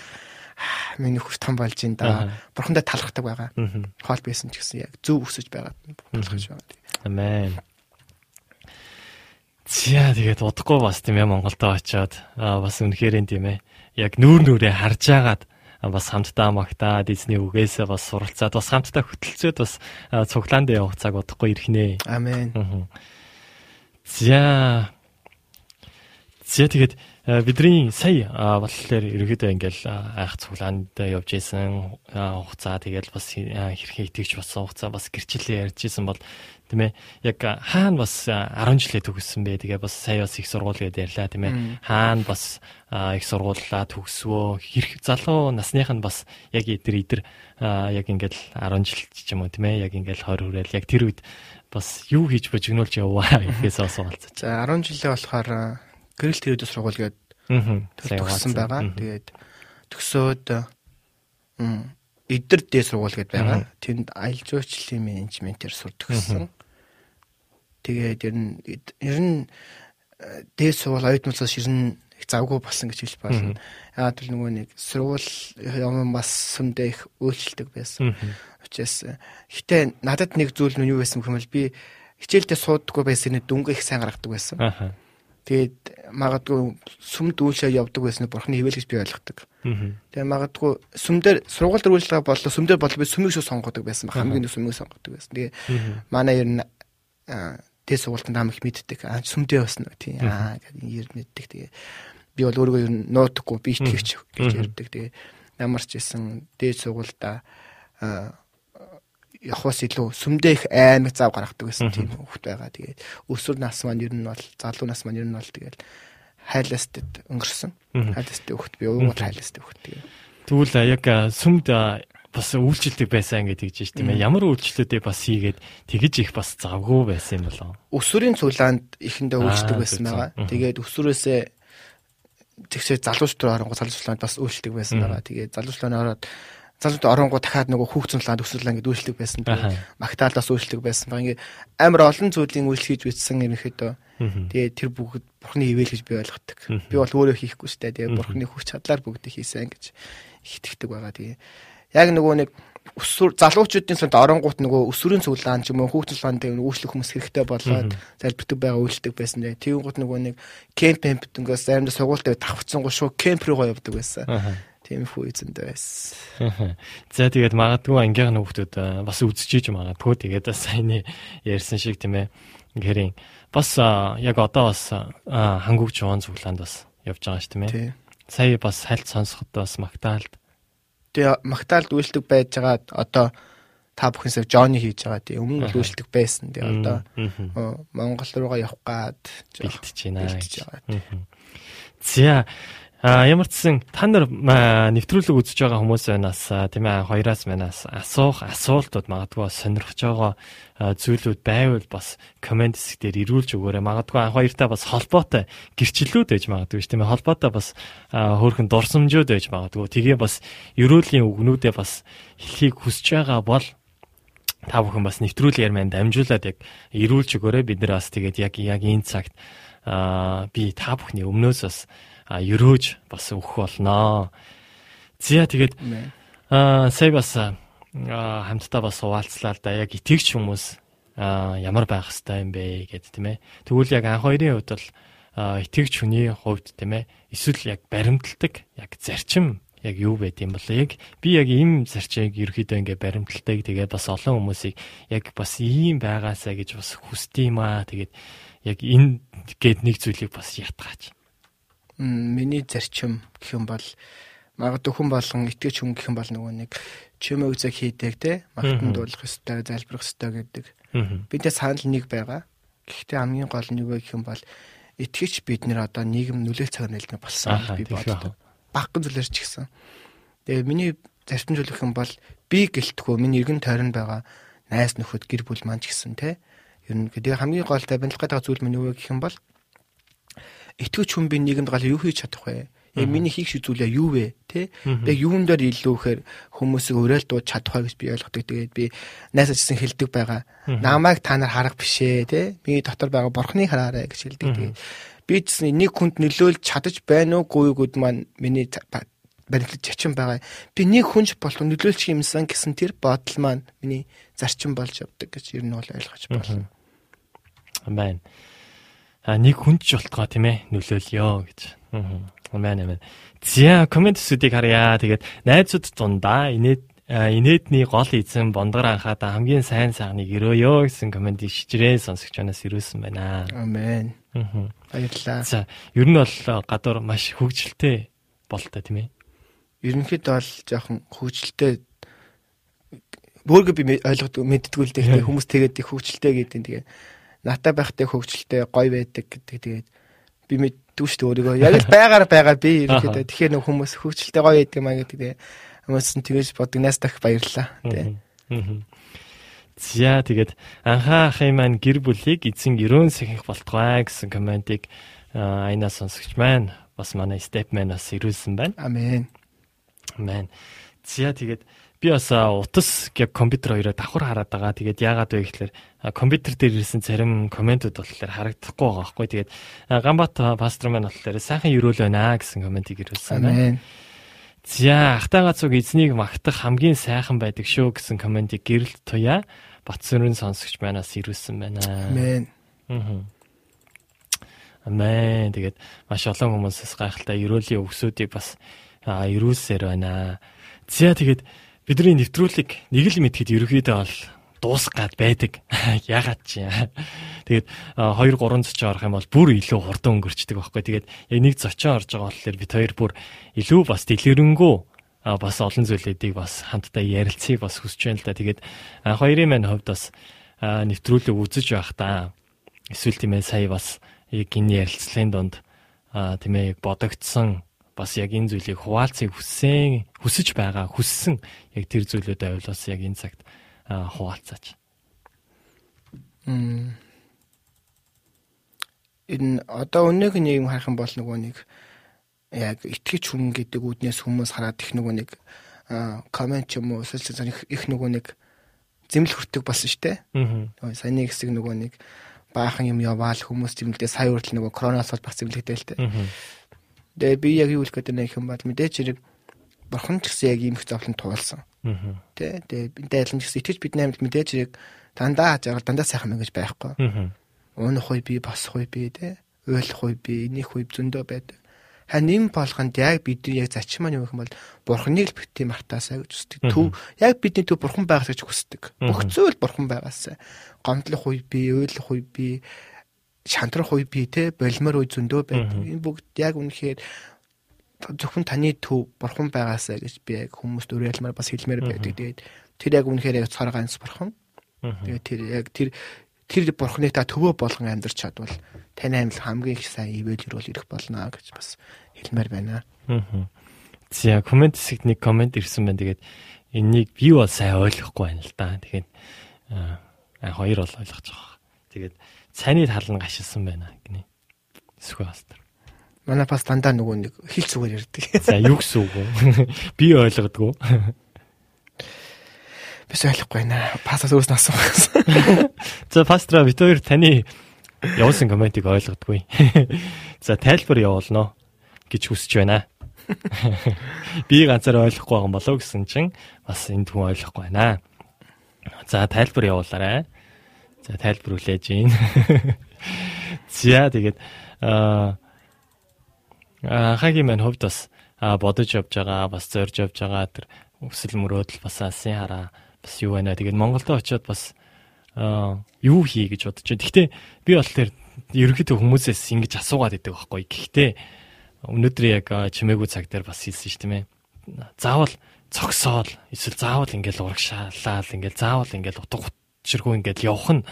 миний хүүхд том болж ин да. Бурхандаа талархдаг байгаа. Хоол байсан ч гэсэн яг зөв өсөж байгаад талархаж байгаа. Амен. За тэгээд удахгүй бас тийм ээ Монголд очиод бас үнэхээр тийм ээ яг нүүр нүрээ харж агаад бас хамтдаа магтаад эзний үгээс бас суралцаад бас хамтдаа хөтөлцөөд бас цуглаанд явах цаг удахгүй ирэх нэ. Амен. За. За тэгээд бидний сая болохоор ерөөдөө ингээл айх цуглаанд явж исэн хугацаа тэгээд бас хэрхэн итгэж басан хугацаа бас гэрчлэлээ ярьж исэн бол тийм ээ. Яг хаана бас 10 жилээ төгссөн бэ? Тэгээ бас сая бас их сургууль гэдээ ярьлаа тийм ээ. Хаана бас их сургууллаа төгсвөө? Хэрэг залуу насных нь бас яг эдэр эдэр яг ингээл 10 жил ч юм уу тийм ээ. Яг ингээл 20 хүрээл яг тэр үед бас юу хийж божигнуулж яваа гэхээс бас уулзаж. За 10 жилээ болохоор гэрэл тэрэгдэл сургууль гэдэг төгссөн байгаа. Тэгээд төгсөөд эдэр дээ сургууль гэдээ байгаа. Тэнд аялал жуулчлалын менежментээр сурдаг гэсэн. Тэгээд ер нь ер нь дээд сургууль оюут муцаас ер нь их завгүй болсон гэж хэлж байна. Яагаад гэвэл нөгөө нэг сургууль юм бас сүмдээ их үйлчлдэг байсан. Учирс гэтээ надад нэг зүйл нь юу байсан гэвэл би хичээлдээ суудаггүй байсан нэг дүнгээ их сайн гаргадаг байсан. Тэгээд магадгүй сүмд үйлшээ явдаг байсан бурхны хэвэл гэж би ойлгодог. Тэгээд магадгүй сүмдэр сургууль дээр үйлчлэг боллоо сүмдэр боллоо би сүмийг шүү сонгодог байсан ба хамгийн сүмийг сонгодог байсан. Тэгээд манай ер нь дээд сургуультанд ам их мэддэг. Аа сүмдээ басна тийм. Аа гэдэг ер мэддэг. Тэгээ би бол өөрийгөө ер нь нуудахгүй би итгэвч гэж ярьдаг. Тэгээ ямар ч исэн дээд сургуультай явахаас илүү сүмдээ их аймаг зав гаргадаг байсан тийм хөвгт байгаа. Тэгээд өсвөр нас маань ер нь бол залуу нас маань ер нь бол тэгээд хайлаастад өнгөрсөн. Хайлаастад хөвгт би уугуул хайлаастад хөвгт тэгээд. Тэгвэл яг сүмд бас үйлчлдэг байсан гэдэг чинь тийм ээ. Ямар үйлчлэлүүдээ бас хийгээд тэгэж их бас завгүй байсан юм болоо. Өсвөрийн цуглаанд ихэндээ үйлчлдэг байсан байгаа. Тэгээд өсвөрөөсөө тэгсээ залуучдаар оронгоо залуучлаанд бас үйлчлдэг байсан байгаа. Тэгээд залуучлааны ороод залууд оронгоо дахиад нөгөө хүүхдэн ланд өсвөрлөө ингээд үйлчлэг байсан. Магтаал бас үйлчлэг байсан. Баг ингээд амар олон зүйлийн үйлчлэг хийж бичсэн ерөнхийдөө. Тэгээ тэр бүгд бурхны ивэл гэж би ойлгодог. Би бол өөрөө хийхгүй дээ. Тэгээ бурхны хүч чадлаар бүгдийг хийсэн гэж итгэдэг байгаа. Тэгээ яг нөгөө нэг өсвөр залуучуудын санд оронгууд нөгөө өсвөрийн цуглаан ч юм уу хүүхдийн цуглаанд үйлчлэх хүмүүс хэрэгтэй болоод залбирдаг байгаа үйлчлэг байсан. Тэгээ гот нөгөө нэг кемп кемп ингээс заримдаа сургуультай давхцсан гоо шүү кемп рүү явдаг байсан. Тийм их үеизэндээ байсан. За тэгээд магадгүй ангийнхны хүүхдүүд бас үзчихэж магадгүй тэгээд сайн ярьсан шиг тийм ээ. Гэрийн бас яг одоо бас хангуг жуун цуглаанд бас явж байгаа ш тийм ээ. Сая бас хальт сонсоход бас магтаалд. Тэгээ магтаалд үйлдэг байж байгаа одоо та бүхэнсээ Жонни хийж байгаа тийм өмнө нь үйлдэг байсан. Тэгээ одоо Монгол руугаа явах гад бэлтэж байна. За А ямар ч сэн та нар нэвтрүүлэг үзэж байгаа хүмүүс байнаас тийм ээ хоёроос манаас асуух асуултууд магадгүй сонирхож байгаа зүйлүүд байвал бас комент хэсгээр ирүүлж өгөөрэй. Магадгүй анх хоёртаа бас холбоотой гэрчлэлүүд байж магадгүй ш тийм ээ холбоотой бас хөөрхөн дурсамжууд байж магадгүй. Тэгээ бас ерөөлийн үгнүүдээ бас хэлхийг хүсэж байгаа бол та бүхэн бас нэвтрүүлгээр маань дамжуулаад яг ирүүлж өгөөрэй бид нар бас тэгээд яг яг энэ цагт аа би та бүхний өмнөөс бас ерөөж бас өгөх болноо. Зя тэгээд аа сая бас хамтдаа бас хуваалцлаа да яг итгэгч хүмүүс аа ямар байх хэвээр юм бэ гэд тийм ээ. Тэгвэл яг анх хоёрын хувьд бол итгэгч хүний хувьд тийм ээ эсвэл яг баримталдаг яг зарчим яг юу байд юм бол яг би яг ийм зарчиг ерөөхдөө ингээ баримталтай тэгээ бас олон хүмүүсийг яг бас ийм байгаасаа гэж бас хүсдэм аа тэгээд яг энэ гээд нэг зүйлийг бас ятгаач. Миний зарчим гэх юм бол магадгүй хүн болгон итгэж хүн гэх юм бол нөгөө нэг чимээ үзэг хийдэг те магтанд дуулах ёстой залбирах ёстой гэдэг. Бидээ санал нэг байгаа. Гэхдээ хамгийн гол нь юу гэх юм бол итгэж бид нэр одоо нийгэм нөлөөлөх цаг нэлнэ болсон би боддог багхан зүйлэр ч гэсэн. Тэгээ миний зарчим зүйл гэх юм бол би гэлтгүү миний эргэн тойронд байгаа найс нөхөд гэр бүл маань ч гэсэн те. Ер нь тэгээ хамгийн гол тавилах гэдэг зүйл минь юу гэх юм бол итгэж хүн би нийгэмд гал юу хийж чадах вэ? Яг миний хийх зүйлээ юу вэ? Тэ? Яг юун дээр илүү ихээр хүмүүсийг уриал дууд чадах вэ гэж би ойлгодог. Тэгээд би найсаа чсэн хэлдэг байгаа. Намайг та нар харах бишээ, тэ? Миний дотор байгаа бурхныг хараарай гэж хэлдэг. Тэгээд би ч нэг хүнд нөлөөлж чадаж байна уугүй гүд маань миний барилж зачин байгаа. Би нэг хүнж болох нөлөөлчих юмсан гэсэн тэр бодол маань миний зарчим болж явдаг гэж ер нь бол ойлгож байна. Амен. А нэг хүнж болтгоо тийм ээ нөлөөлё гэж. Амен амен. Зя комментсүүдийг харъя. Тэгээд найзууд дундаа инээд инээдний гол эзэн бондгор анхаад хамгийн сайн сайхныг өрөөё гэсэн коммент ишжрээ сонсогч банаас ирүүлсэн байна. Амен. Баярлалаа. За, ер нь бол гадуур маш хөвгчлөлтэй болтой тийм ээ. Ерөнхийдөө бол жоохон хөвгчлөлтэй бөөргө би ойлгоод мэддгүү л дээ хүмүүс тэгээд их хөвгчлөлтэй гэдэг нь тэгээ натаа байхтай хөвгчлөлтэй гой байдаг гэдэг тэгээд би мэддгүй шүү дээ өөрийгөө яг л байгаар байгаа би ерөнхийдөө тэгэхээр нэг хүмүүс хөвгчлөлтэй гоё байдаг маа гэдэг тэгээ Хүмүүс нь тэгэж бодог нас дах баярлаа тий. За тэгээд анхаа ахын маань гэр бүлийг эзэн өрөөн сахих болтугай гэсэн комментиг айнаа сонсогч маань бас манай степ маань бас ирүүлсэн байна. Амен. Амен. За тэгээд би бас утас яг компьютер хоёроо давхар хараад байгаа. Тэгээд яагаад вэ гэхээр компьютер дээр ирсэн зарим комментууд болохоор харагдахгүй байгаа байхгүй. Тэгээд Ганбат пастор маань болохоор сайхан өрөөл байна гэсэн комментиг ирүүлсэн байна. За ахтайгаа цуг эзнийг магтах хамгийн сайхан байдаг шүү гэсэн комментиг гэрэлт туяа Батсүрэн сонсогч манаас ирүүлсэн байна. Амен. Аа. Амен. Тэгээд маш олон хүмүүсээс гайхалтай ерөөлийн өгсүүдийг бас ирүүлсээр байна. За тэгээд бидний нэвтрүүлэг нэг л мэдхэд ерөөхдөө бол дуусгаад байдаг. Ягаад чи. Тэгээд 2 3 зочин орох юм бол бүр илүү хурдан өнгөрчдөг байхгүй. Тэгээд яг нэг зочин орж байгаа болохоор бид хоёр бүр илүү бас дэлгэрэнгүй бас олон зүйлүүдийг бас хамтдаа ярилцгийг бас хүсэж байна л да. Тэгээд хоёрын маань хувьд бас нэвтрүүлэг үзэж байх та. Эсвэл тийм ээ сая бас яг энэ ярилцлагын донд тийм ээ бодогдсон бас яг энэ зүйлийг хуваалцыг хүссэн хүсэж байгаа хүссэн яг тэр зүйлүүдээ бол бас яг энэ цагт хуваалцаач. Мм. Энэ одоо өнөөг нийгэм харах юм бол нөгөө нэг яг итгэж хүн гэдэг үднээс хүмүүс хараад их нөгөө нэг комент ч юм уу эсвэл их нөгөө нэг зэмл хүртэг болсон шүү дээ. Аа. Саяны хэсэг нөгөө нэг баахан юм яваал хүмүүс зэмлдээ сая хүртэл нөгөө коронавирус бол бас зэмлэгдэл л дээ. Тэгээ би яг юу хэлэх гэдэг нэг юм бол мэдээч хэрэг бурхан ч гэсэн яг ийм их зовлон туулсан. Тэ тэгээ энтэй адилхан ч гэсэн итгэж бид наймд мэдээж хэрэг дандаа жаргал дандаа сайхан мэн гэж байхгүй. Уунах үе би босох үе би тэ ойлгох үе би энийх үе зөндөө байдаг. Харин энэ болгонд яг бидний яг зачим маань юу гэх юм бол бурхныг л битгий мартаасаа гэж үздэг. Төв яг бидний төв бурхан байгаас гэж хүсдэг. Бүх зүйл бурхан байгаасаа. Гомдлох үе би, ойлгох үе би, шантрах үе би тэ болмор үе зөндөө байдаг. Энэ бүгд яг үнэхээр зөвхөн таны төв бурхан байгаасаа гэж би яг хүмүүст уриалмаар бас хэлмээр байдаг. Тэгээд тэр яг үнэхээр яг цар ганц бурхан. Тэгээд тэр яг тэр тэр бурханыг та төвөө болгон амьдарч чадвал таны амьд хамгийн их сайн ивэл ирүүл ирэх болно гэж бас хэлмээр байна. Аа. За комент хэсэгт нэг комент ирсэн байна. Тэгээд энэнийг би бол сайн ойлгохгүй байна л да. Тэгэхээр аа хоёр бол ойлгож байгаа. Тэгээд цайны тал нь гашилсан байна гинэ. Эсвэл астар. Манай бас дандаа нөгөө нэг хил зүгээр ярьдаг. За юу гэсэн үг вэ? Би ойлгодгоо. Бис ойлгохгүй байна. Пасас асуух гэсэн. За пастра бит хоёр таны явуулсан комментиг ойлгодгүй. За тайлбар явуулно гэж хүсэж байна. Би ганцаар ойлгохгүй байгаа юм болов гэсэн чинь бас энд хүн ойлгохгүй байна. За тайлбар явуулаарай. За тайлбар хүлээж гин. За тэгээд аа хагийн маань хувьд бас бодож явж байгаа, бас зорж явж байгаа тэр өсөл мөрөөдөл бас алсын хараа бас юу байна. Тэгээд Монголд очиод бас юу хий гэж бодож байна. Гэхдээ би бол тэр ерөнхийдөө хүмүүсээс ингэж асуугаад идэг байхгүй. Гэхдээ өнөөдөр яг чимээгүй цаг дээр бас хэлсэн ш тийм ээ. Заавал цогсоол эсвэл заавал ингээл урагшаалал ингээл заавал ингээл утга учиргүй ингээл явах нь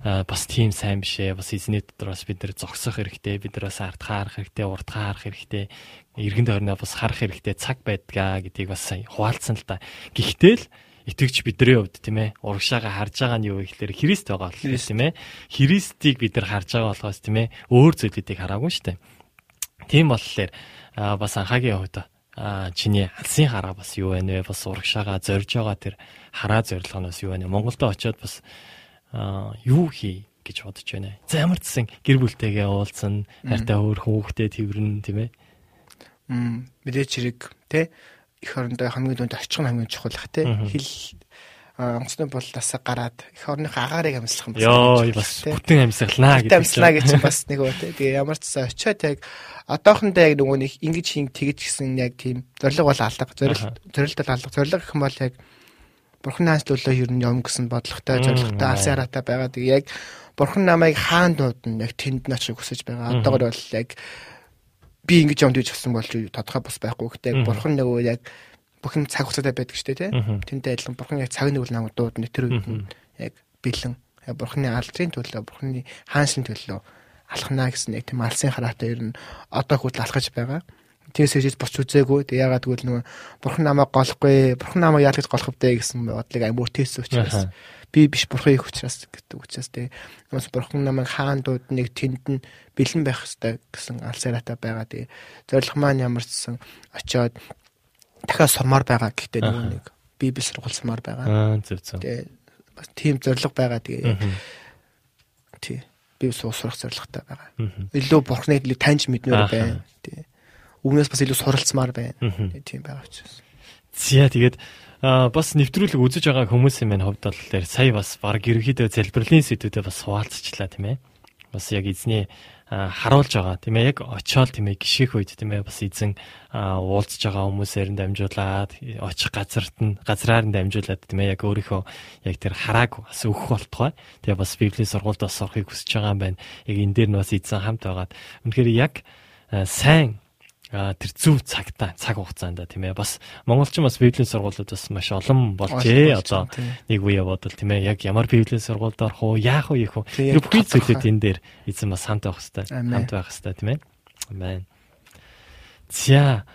бас тийм сайн биш ээ. Бас эзний дотор бас бид нэр зогсох хэрэгтэй. Бид нар бас ард хаарах хэрэгтэй, урд хаарах хэрэгтэй. Иргэн тойрноо бас харах хэрэгтэй. Цаг байдгаа гэдгийг бас хуваалцсан л та. Гэхдээ л итгэвч бидний хувьд тийм ээ урагшаага харж байгаа нь юу вэ гэхээр Христ байгаа болохоор тийм ээ Христийг бид нар харж байгаа болохоос тийм ээ өөр зүйлүүдийг хараагүй шүү дээ. Тийм болохоор бас анхаагийн хувьд чиний алсын хараа бас юу вэ? Бас урагшаага зорж байгаа тэр хараа зорилгоноос юу вэ? Монголд очиод бас юу хий гэж бодож байна. За ямар ч гэсэн гэр бүлтэйгээ уулзсан, хайртай өөр хүүхдээ тэрвэрнэ тийм ээ. Мм мэдээч хэрэг те эх орондоо хамгийн дүнд очих нь хамгийн чухал ах те хэл онцны боллоос гараад эх орныхоо агаарыг амьслах юм байна. Йоо бас бүтэн амьсгалнаа гэдэг. Амьслаа гэж бас нэг үү. Тэгээ ямар ч сан очиод яг одоохондоо яг нөгөө нэг ингэж хийн тэгэж гисэн яг тийм зориг бол алга. Зориг зорилт бол алга. Зориг гэх юм бол яг Бурхан хаанчлуулаа ер нь юм гэсэн бодлоготой зоригтой алсын хараатай байгаа. Тэгээ яг Бурхан намайг хаан дуудана яг тэнд нь очиж хүсэж байгаа. Одоогор бол яг би ингэж юмд гэж хэлсэн болж тодорхой бас байхгүй. Гэхдээ Бурхан нөгөө яг бүхэн цаг хугацаатай байдаг шүү дээ тийм. Тэнтэй адилхан Бурхан яг цаг нэг үл намайг дуудана тэр үед нь яг бэлэн Бурханы алдрын төлөө Бурханы хаанчлын төлөө алхнаа гэсэн яг тийм алсын хараатай ер нь одоо хүртэл алхаж байгаа. Хийж босч үзээгүй. Тэг ягаад гэвэл нөгөө бурхан намайг голохгүй, бурхан намайг яалгаж голох вэ гэсэн бодлыг амар тээсэн учраас би биш бурхан их учраас гэдэг учраас тэг. Хүмүүс бурхан намайг хаан дууд нэг тэнд нь бэлэн байх хэрэгтэй гэсэн алсараатай байгаа. Тэг. Зорилго маань ямар ч гэсэн очиод дахиад сурмаар байгаа гэхдээ нөгөө нэг би би сургуулсмаар байгаа. Аа зөв зөв. Тэг. Бас тийм зорилго байгаа. Тэгээ. Тий. Би сурах зорилготой байгаа. Илүү бурхныг таньж мэднээр байна. Тий өмнөөс бас илүү суралцмаар байна. Тийм байгаа учраас. Зя тэгээд бас нэвтрүүлэг үзэж байгаа хүмүүсийн маань хувьд бол сая бас баг ерөөхдөө залбирлын сэдвүүдэд бас хуваалцчихлаа тийм ээ. Бас яг эзний харуулж байгаа тийм ээ яг очиод тийм ээ гişих үед тийм ээ бас эзэн уулзж байгаа хүмүүсээр нь дамжуулаад очих газарт нь газраар нь дамжуулаад тийм ээ яг өөрийнхөө яг тэр харааг бас өгөх болтугай. Тэгээ бас библийн сургуульд бас орохыг хүсэж байгаа юм байна. Яг энэ дээр нь бас эзэн хамт байгаад үнэхээр яг сайн тэр зөв цагтаа цаг хугацаанд тийм ээ. Бас монголчин бас библийн сургуулиуд бас маш олон болжээ. Одоо нэг үе бодвол тийм ээ яг ямар библийн сургуульд орох уу яах вэ үү? Тэр бүхий зүйлүүд энэ дээр эзэн бас хамт байх хэвээр хамт байх хэвээр тийм ээ. Амен зя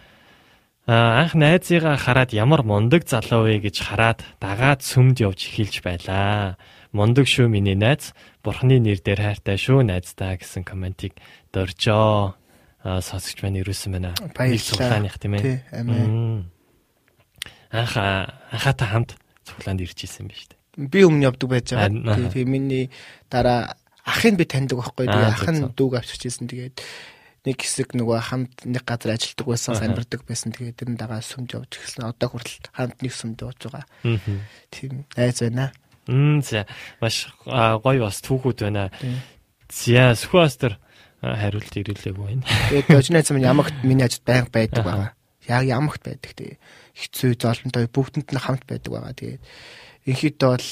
анх найзыгаа хараад ямар мундаг залуу вэ гэж хараад дагаад сүмд явж эхэлж байлаа мундаг шүү миний найз. Бурхны нэр дээр хайртай шүү найздаа гэсэн комментиг дөржөө сонсогч маань ирүүлсэн байна. Баярлалаа. Тийм ээ. Амин. Анх анхаатай хамт цуглаанд ирж исэн биз дээ. Би өмнө явдаг байж байгаа. Тэгээ миний дараа ахыг би таньдаг байхгүй. Тэгээ ах нь дүүг авчирч ирсэн. Тэгээд нэг хэсэг нөгөө хамт нэг газар ажилладаг байсан, санбардаг байсан. Тэгээд тэрэн дагаа сүмд явж ирсэн. Одоо хүртэл хамт нэг сүмд явж байгаа. Тийм найз байна. Мм за маш гоё бас түүхүүд байна. За Сүхбастер хариулт ирүүлээгүй байна. Тэгээд дожнайц минь ямагт миний ажид байнга байдаг байгаа. Яг ямагт байдаг тэгээ. Хэцүү золонтой бүгдэнд нь хамт байдаг байгаа. Тэгээд инхийдээ бол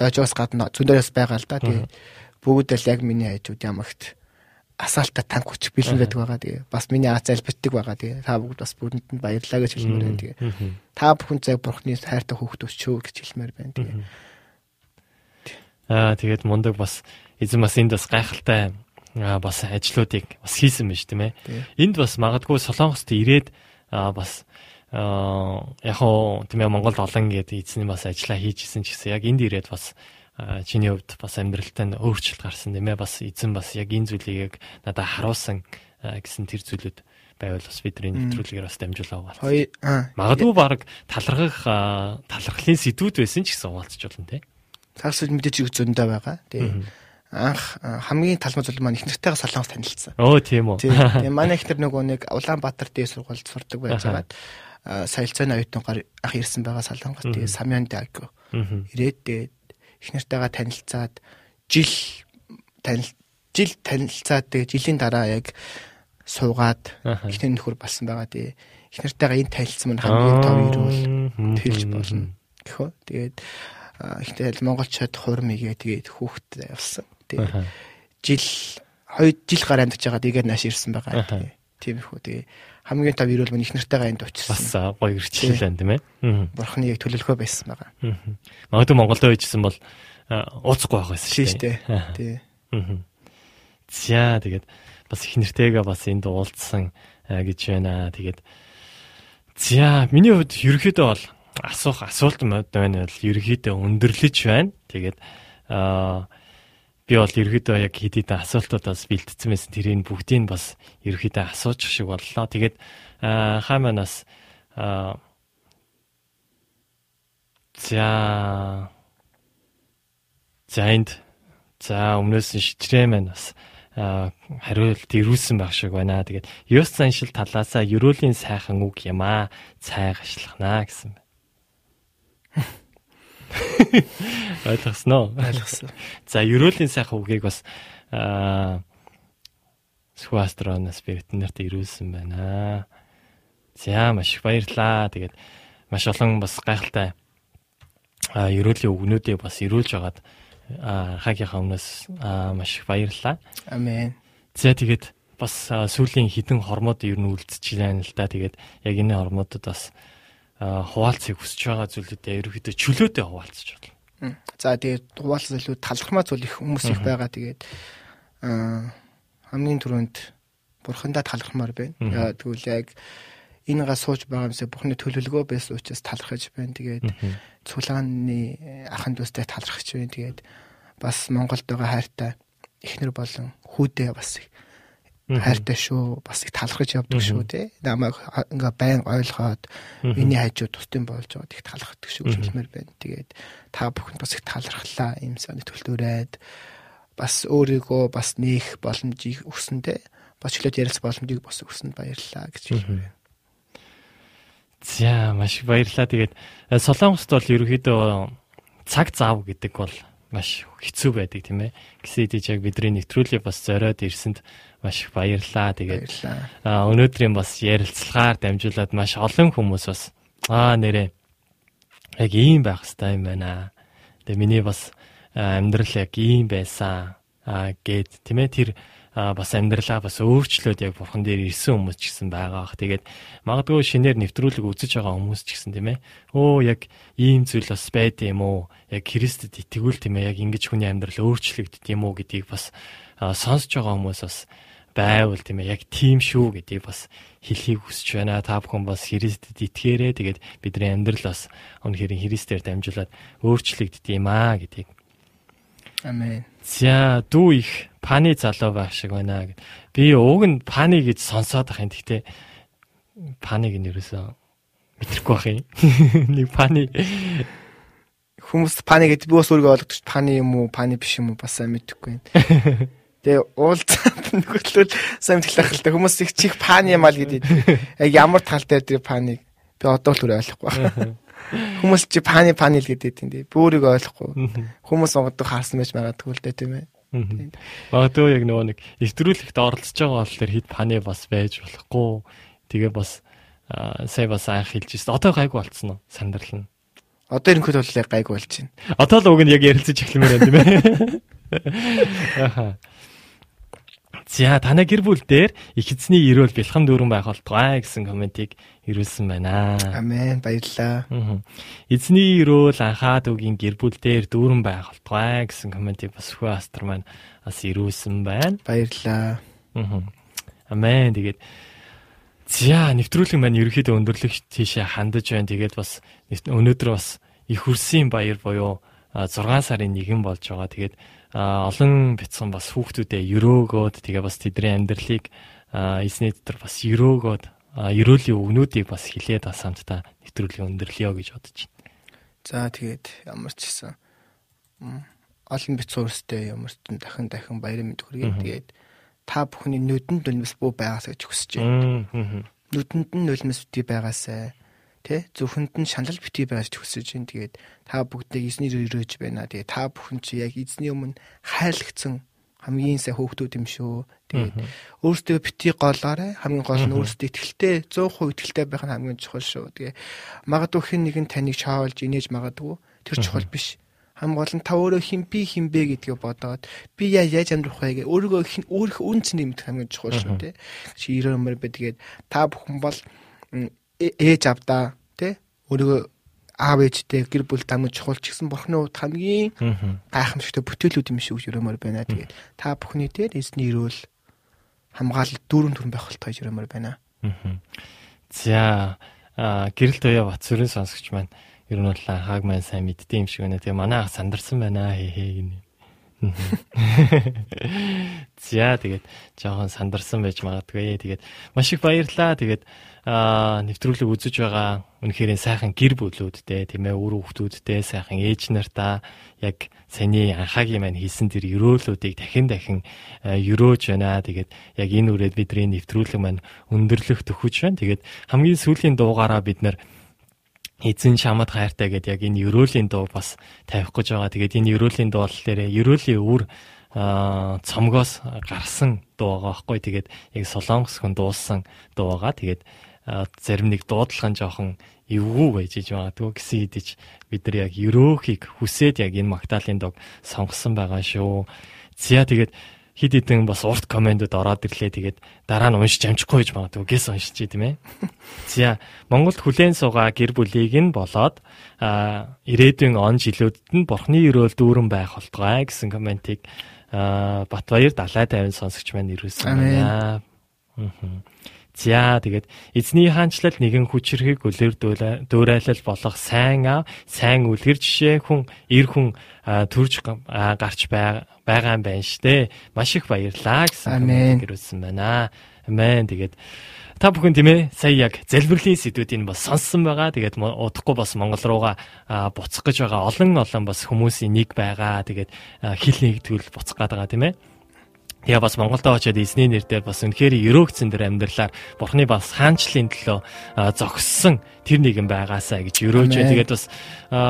дожоос гадна зөндөөс байгаа л да. Тэгээд бүгд л яг миний хажууд ямагт асаалтаа танк хүч бэлэн байдаг байгаа. Тэгээ бас миний аз залбитдаг байгаа. Тэгээ та бүгд бас бүгдэнд нь баярлалаа гэж хэлмээр байна. Тэгээ та бүхэн цаг бурхны хайртай хүүхдүүд чөө гэж хэлмээр байна. Тэгээ Аа тэгээд мундаг бас эзэн бас энд бас гайхалтай бас ажлуудыг бас хийсэн байж тийм ээ. Энд бас магадгүй Солонгост ирээд бас яг хоо тийм ээ Монголд олон гээд эзний бас ажиллаа хийжсэн ч гэсэн яг энд ирээд бас чиний хувьд бас амьдралтай өөрчлөлт гарсан тийм ээ бас эзэн бас яг энэ зүйлийг яг надад харуулсан гэсэн тэр зүйлүүд байвал бас бидний нэвтрүүлгээр бас дамжуулаа аа Магадгүй баг талархах аа, талархлын сэдвүүд байсан ч гэсэн хуваалцж болно те. цаасж мэдээж их зөндөө байгаа. Тэгээ анх а, хамгийн талмаз бол маань их нартайгаа солонгос танилцсан. Оо тийм үү. Тийм. Манай ихнэр нөгөө нэг Улаанбаатар дээд сургуульд сурдаг байж байгаад а, саялцааны оюутангаар ах ирсэн байгаа солонгос тэгээ Самян Даг Мгм. ирээд тэгээд их нартайгаа танилцаад жил танил жил танилцаад жилийн дараа яг суугаад Аха. ихний нөхөр болсон байгаа. Тэгээ их нартайгаа энэ танилцсан маань хамгийн том ирүүл тэлж болно. Гэхөө тэгээд а, ихтэй Монголчууд хурмигээ тэгээд хүүхэд явсан. Тэгээд Аха. жил хоёр жил гар амьдарч байгаа тэгээд нааш ирсэн байгаа. Аха. Тэгээ тиймэрхүү тэгээ хамгийн том ирүүл мань их нартайгаа энд Бас очирсан. аа, гоё ирчлэл байна тийм ээ. Бурхны яг төлөвлөгөө байсан байгаа. Магадгүй Монголд байжсэн бол ууцгүй байх байсан шүү дээ. дээ. Аха. Тий. Мгм. За тэгээд бас их нэртэйгээ бас энд уулзсан гэж байна. Тэгээд за миний хувьд ерөөхдөө бол асуух асуулт байна бол ерөөхдөө өндөрлөж байна. Тэгээд аа би бол ерөөхдөө яг хэд хэдэн асуултуудаас бэлдсэн байсан. Тэрийг бүгдийг бас ерөөхдөө асуучих шиг боллоо. Тэгээд аа хайманаас аа за за энд За өмнөөс нь шитрээ маань бас хариулт ирүүлсэн байх шиг байна. Тэгээд ёс заншил талаасаа ерөөлийн сайхан үг юм аа. Цайгашлахнаа гэсэн. Ойлгосноо. Ойлгосон. За ерөөлийн сайхан үгийг бас аа Суастроноос би биднэрт ирүүлсэн байна. За маш их баярлаа. Тэгээд маш олон бас гайхалтай а ерөөлийн үгнүүдийг бас ирүүлж хагаад а хагийнхаа өмнөөс аа, маш их баярлалаа. Амен. За тэгээд бас аа, сүүлийн хідэн хормууд ер нь үлдчихэж байна л да. Тэгээд яг энэ хормуудад бас аа, хуваалцыг хүсэж байгаа зүйлүүдээ ерөөхдөө чөлөөтэй хуваалцаж байна. М. За тэгээд хуваалцсан илүү талархмаа зүйл их хүмүүс их байгаа. Тэгээд хамгийн түрүүнд бурхандаа талархмаар байна. Яа тэгвэл яг энэ га сууж байгаа юмсаа бурхны төлөвлөгөө байсан учраас талархаж байна. Тэгээд цулааны ахын дүүстэй талархаж байна. Тэгээд бас Монголд байгаа хайртай эхнэр болон хүүдээ бас их хайртай шүү. Бас их талархаж явдаг шүү те. Намайг ингээ байн ойлгоод миний хайжууд тусдын болж байгаад их талархдаг шүү хэлмээр байна. Тэгээд та бүхэнд бас их талархлаа юм санаа төлтөрөөд бас өөрийгөө бас нээх боломжийг өгсөндөө бас чөлөөт ярилцах боломжийг бас өгсөнд баярлалаа гэж хэлмээр байна. За маш баярлалаа. Тэгээд э, Солонгост бол ерөөхдөө цаг зав гэдэг бол маш хэцүү байдаг тийм ээ. Гэсэн хэдий ч яг бидний нэвтрүүлгийг бас зориод ирсэнд маш их баярлалаа. Тэгээд өнөөдрийн бас ярилцлагаар дамжуулаад маш олон хүмүүс бас аа нэрээ яг ийм байх хэрэгтэй юм байна. Тэгээ миний бас амьдрал яг ийм байсан а гэд тийм ээ тэр бас амьдралаа бас өөрчлөөд яг бурхан дээр ирсэн хүмүүс ч гэсэн байгаа бах. Тэгээд магадгүй шинээр нэвтрүүлэг үзэж байгаа хүмүүс ч гэсэн тийм ээ. Өө яг ийм зүйл бас байд юм уу? Яг Христэд итгэвэл тийм ээ яг ингэж хүний амьдрал өөрчлөгддөг юм уу гэдгийг бас сонсож байгаа хүмүүс бас байвал тийм ээ яг тийм шүү гэдгийг бас хэлхийг хүсэж байна. Та бүхэн бас Христэд итгээрэй. Тэгээд бидний амьдрал бас өнөхөр Христээр дамжуулаад өөрчлөгддөг юм аа гэдгийг Амен. За дүү их паны залуу байх шиг байна гэд. Би уг нь паны гэж сонсоод ах юм. Гэхдээ паныг нь ерөөсөө мэдрэхгүй бах юм. Нэг паны Хүмүүс пани гэдэг би бас өөрийгөө ойлгодог пани юм уу, пани биш юм уу бас мэдэхгүй байна. Тэгээ уулзаад нөгөөдлөл сайн мэдлэх л та хүмүүс их чих пани юм аа л гэдэг. Яг ямар тал дээр тэр паниг би одоо л өөр ойлгохгүй байна. Хүмүүс чи пани пани л гэдэг. Би өөрийгөө ойлгохгүй. Хүмүүс онгодог харсан байж магадгүй л дээ тийм ээ. Магадгүй яг нөгөө нэг нэвтрүүлэгт оролцож байгаа бол тэр хит паны бас байж болохгүй. Тэгээ бас сая бас анх хэлж ирсэн. Одоо гайгүй болцсон уу? Сандрал нь. Одоо хөл бол яг гайг болж байна. Одоо л уг нь яг ярилцаж эхлэмээр байна тийм ээ. Аха. За танай гэр бүл дээр их эзний өрөөл бэлхэн дүүрэн байх болтугай гэсэн комментиг ирүүлсэн байна. Амен. Баярлалаа. Эзний өрөөл анхаад үгийн гэр бүл дээр дүүрэн байх болтугай гэсэн комментиг бас хөө астар маань бас ирүүлсэн байна. Баярлалаа. Амен. Тэгээд за нэвтрүүлэг маань ерөөхдөө өндөрлөх тийшээ хандаж байна. Тэгээд бас өнөөдөр бас их хөрсийн баяр буюу а, 6 сарын 1 болж байгаа. Тэгээд олон бяцхан бас хүүхдүүдэд өрөөгөөд тэгээ бас тэдний амьдралыг эзний дотор бас өрөөгөөд өрөөлийн өгнүүдийг бас хилээд бас хамтдаа нэвтрүүлгийн өндөрлөё гэж бодож байна. За тэгээд ямар ч гэсэн олон бит суурстай ямар ч дахин дахин баярын мэд хүргэе. Тэгээд та бүхний нүдэнд нулимс бүү байгаас гэж хүсэж байна. Нүдэнд нь нулимс бити байгаасай. Тэ зөвхөнд нь шанал байгаас ч хүсэж байна. Тэгээд та бүгдээ эзнэр өрөөж байна. Тэгээд та бүхэн чи яг эзний өмнө хайрлагдсан хамгийн сайн хөөхтүүд юм шүү. Тэгээд өөрсдөө бити голоорой хамгийн гол нь өөрсдөө ихтэлтэй 100% ихтэлтэй байх нь хамгийн чухал шүү. Тэгээ магадгүй хэн нэгэн таныг чаавалж инээж магадгүй тэр чухал биш. Хам гол нь та өөрөө хин би хин бэ гэдгийг бодоод би яа яаж амьдрах вэ гэ өөрийгөө хин өөрөх үн цэнийг мэдэх хамгийн чухал шүү те. Чи ирэмэр бэ тэгээд та бүхэн бол ээж авдаа те өөрийгөө аав ээжтэй гэр бүл тамиг чухал ч гэсэн бурхны хувьд хамгийн гайхамшигтай бүтээлүүд юм шиг өрөмөр байна. Тэгээд та бүхний дээр эзний ирүүл хамгаалал дүүрэн төрн байх болтой өрөмөр байна. За гэрэл туяа бат сүрэн сонсогч маань ер нь бол хааг маань сайн мэддэг юм шиг байна. Тэгээ манай ах сандарсан байна хээ хээ гинэ. За тэгээд жоохон сандарсан байж магадгүй. Тэгээд маш их баярлалаа. Тэгээд нэвтрүүлэг үзэж байгаа үнэхээр сайхан гэр бүлүүдтэй тийм ээ үр хүүхдүүдтэй сайхан ээж нартаа яг саний анхаагийн маань хийсэн тэр өрөөлүүдийг дахин дахин өрөөж байна. Тэгээд яг энэ үрээд бидний нэвтрүүлэг маань өндөрлөх төхөж байна. Тэгээд хамгийн сүүлийн дуугаараа бид нэр эзэн шамад хайртай гэдээ яг энэ өрөөлийн дуу бас тавих гэж байгаа. Тэгээд энэ өрөөлийн дуу болохоор өрөөлийн үр цомгоос гарсан дуу байгаа байхгүй. Тэгээд яг солонгос хүн дуулсан дуу байгаа. Тэгээд зарим нэг дуудлага нь жоохон эвгүй байж иж магадгүй гэсэн хэдиж бид нар яг өрөөхийг хүсээд яг энэ магтаалын дог сонгосон байгаа шүү. Зя тэгээд хид хідэн бас урт комментод ороод ирлээ. Тэгээд дараа нь уншиж амжихгүй гэж магадгүй гэс уншиж тийм ээ. За Монголд хүлээн суугаа гэр бүлийг нь болоод ирээдүйн он жилүүдэд нь бурхны өрөөл дүүрэн байх болтугай гэсэн комментиг Батбаяр далай тайван сонсогч маань ирүүлсэн байна. Аа. За тэгээд эзний хаанчлал нэгэн хүчрхэг үлэр дөөрайлал болох сайн аа сайн үлгэр жишээ хүн эр хүн төрж гарч байгаа юм байна штэ. Маш их баярлаа гэсэн гэрүүлсэн байна. Амен. Тэгээд та бүхэн тийм ээ сая яг залбирлын сэдвүүдийг бас сонссон байгаа. Тэгээд удахгүй бас Монгол руугаа буцах гэж байгаа олон олон бас хүмүүсийн нэг байгаа. Тэгээд хил нэгтгэл буцах гээд байгаа тийм ээ. Тэгээ бас Монголд очиод эзний нэрээр бас үнэхээр өрөөгцөн дэр амьдралаар Бурхны бас хаанчлалын төлөө зогссон тэр нэгэн байгаасаа гэж өрөөж байна. Тэгээд бас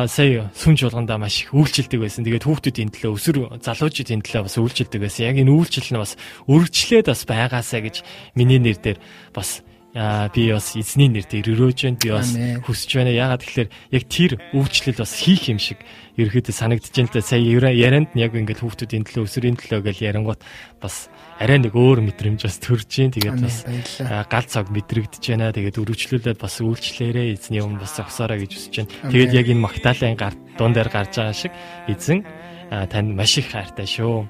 сая сүнж болгондоо маш их үйлчлдэг байсан. Тэгээд хүүхдүүдийн төлөө өсвөр залуучуудын төлөө бас үйлчлдэг байсан. Яг энэ үйлчлэл нь бас өргөжлээд бас байгаасаа гэж миний нэрээр бас Аа би бас эзний нэрээр өрөөж байна. Би бас хүсэж байна. Яагаад тэгэхээр яг тэр өвчлөл бас хийх юм шиг ерөөхдөө санагдаж байна л да. Сая ярианд нь яг ингээд хүүхдүүдийн төлөө өсвөрийн төлөө гэж ярингууд бас арай нэг өөр мэдрэмж бас төрж байна. Тэгээд бас гал цаг мэдрэгдэж байна. Тэгээд өрөвчлүүлээд бас үйлчлээрээ эзний өмнө бас зогсоорой гэж хүсэж байна. Тэгээд яг энэ магтаалын гар дуун дээр гарч байгаа шиг эзэн танд маш их хайртай шүү.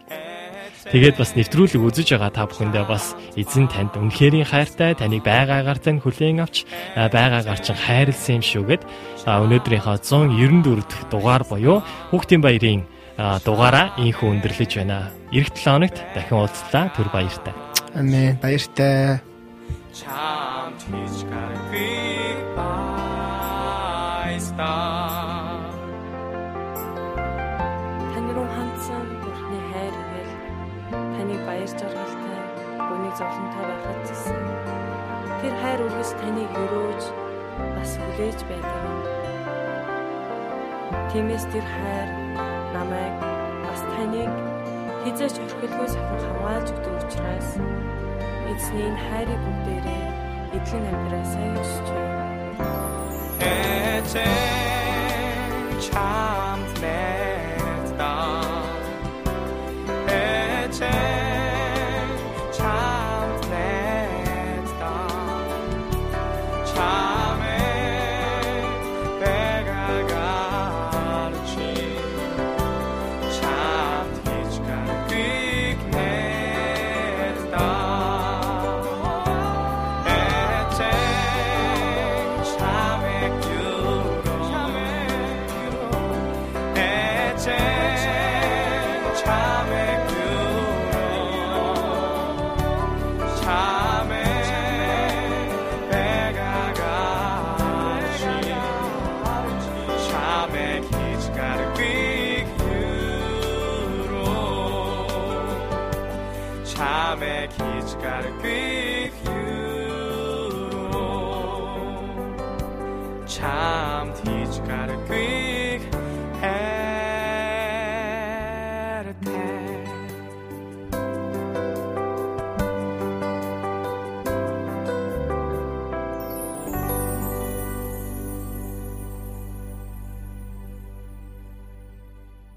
Тэгээд бас нэвтрүүлэг үзэж байгаа та бүхэндээ бас эзэн танд үнэхэрийн хайртай таныг байгаагаар тань хүлээн авч байгаагаар чинь хайрлсан юм шүүгээд өнөөдрийнхөө 194 дахь дугаар буюу хүүхдийн баярын дугаараа инхүү өндөрлөж байна. Ирэх 7 хоногт дахин уулзлаа. Түр баяртай. Амен. Баяртай. Чам тийч гарбиг байста зовлонтой байхад зэсэн. Тэр хайр үргэс таныг өрөөж бас хүлээж байдаг юм. Тиймээс тэр хайр намайг бас таныг хизээч орхилгүй сахин хамгаалж өгдөг учраас эзний энэ хайрыг бүгдээрээ эдлэн амьдраасаа гэж байна. Эцэг чамд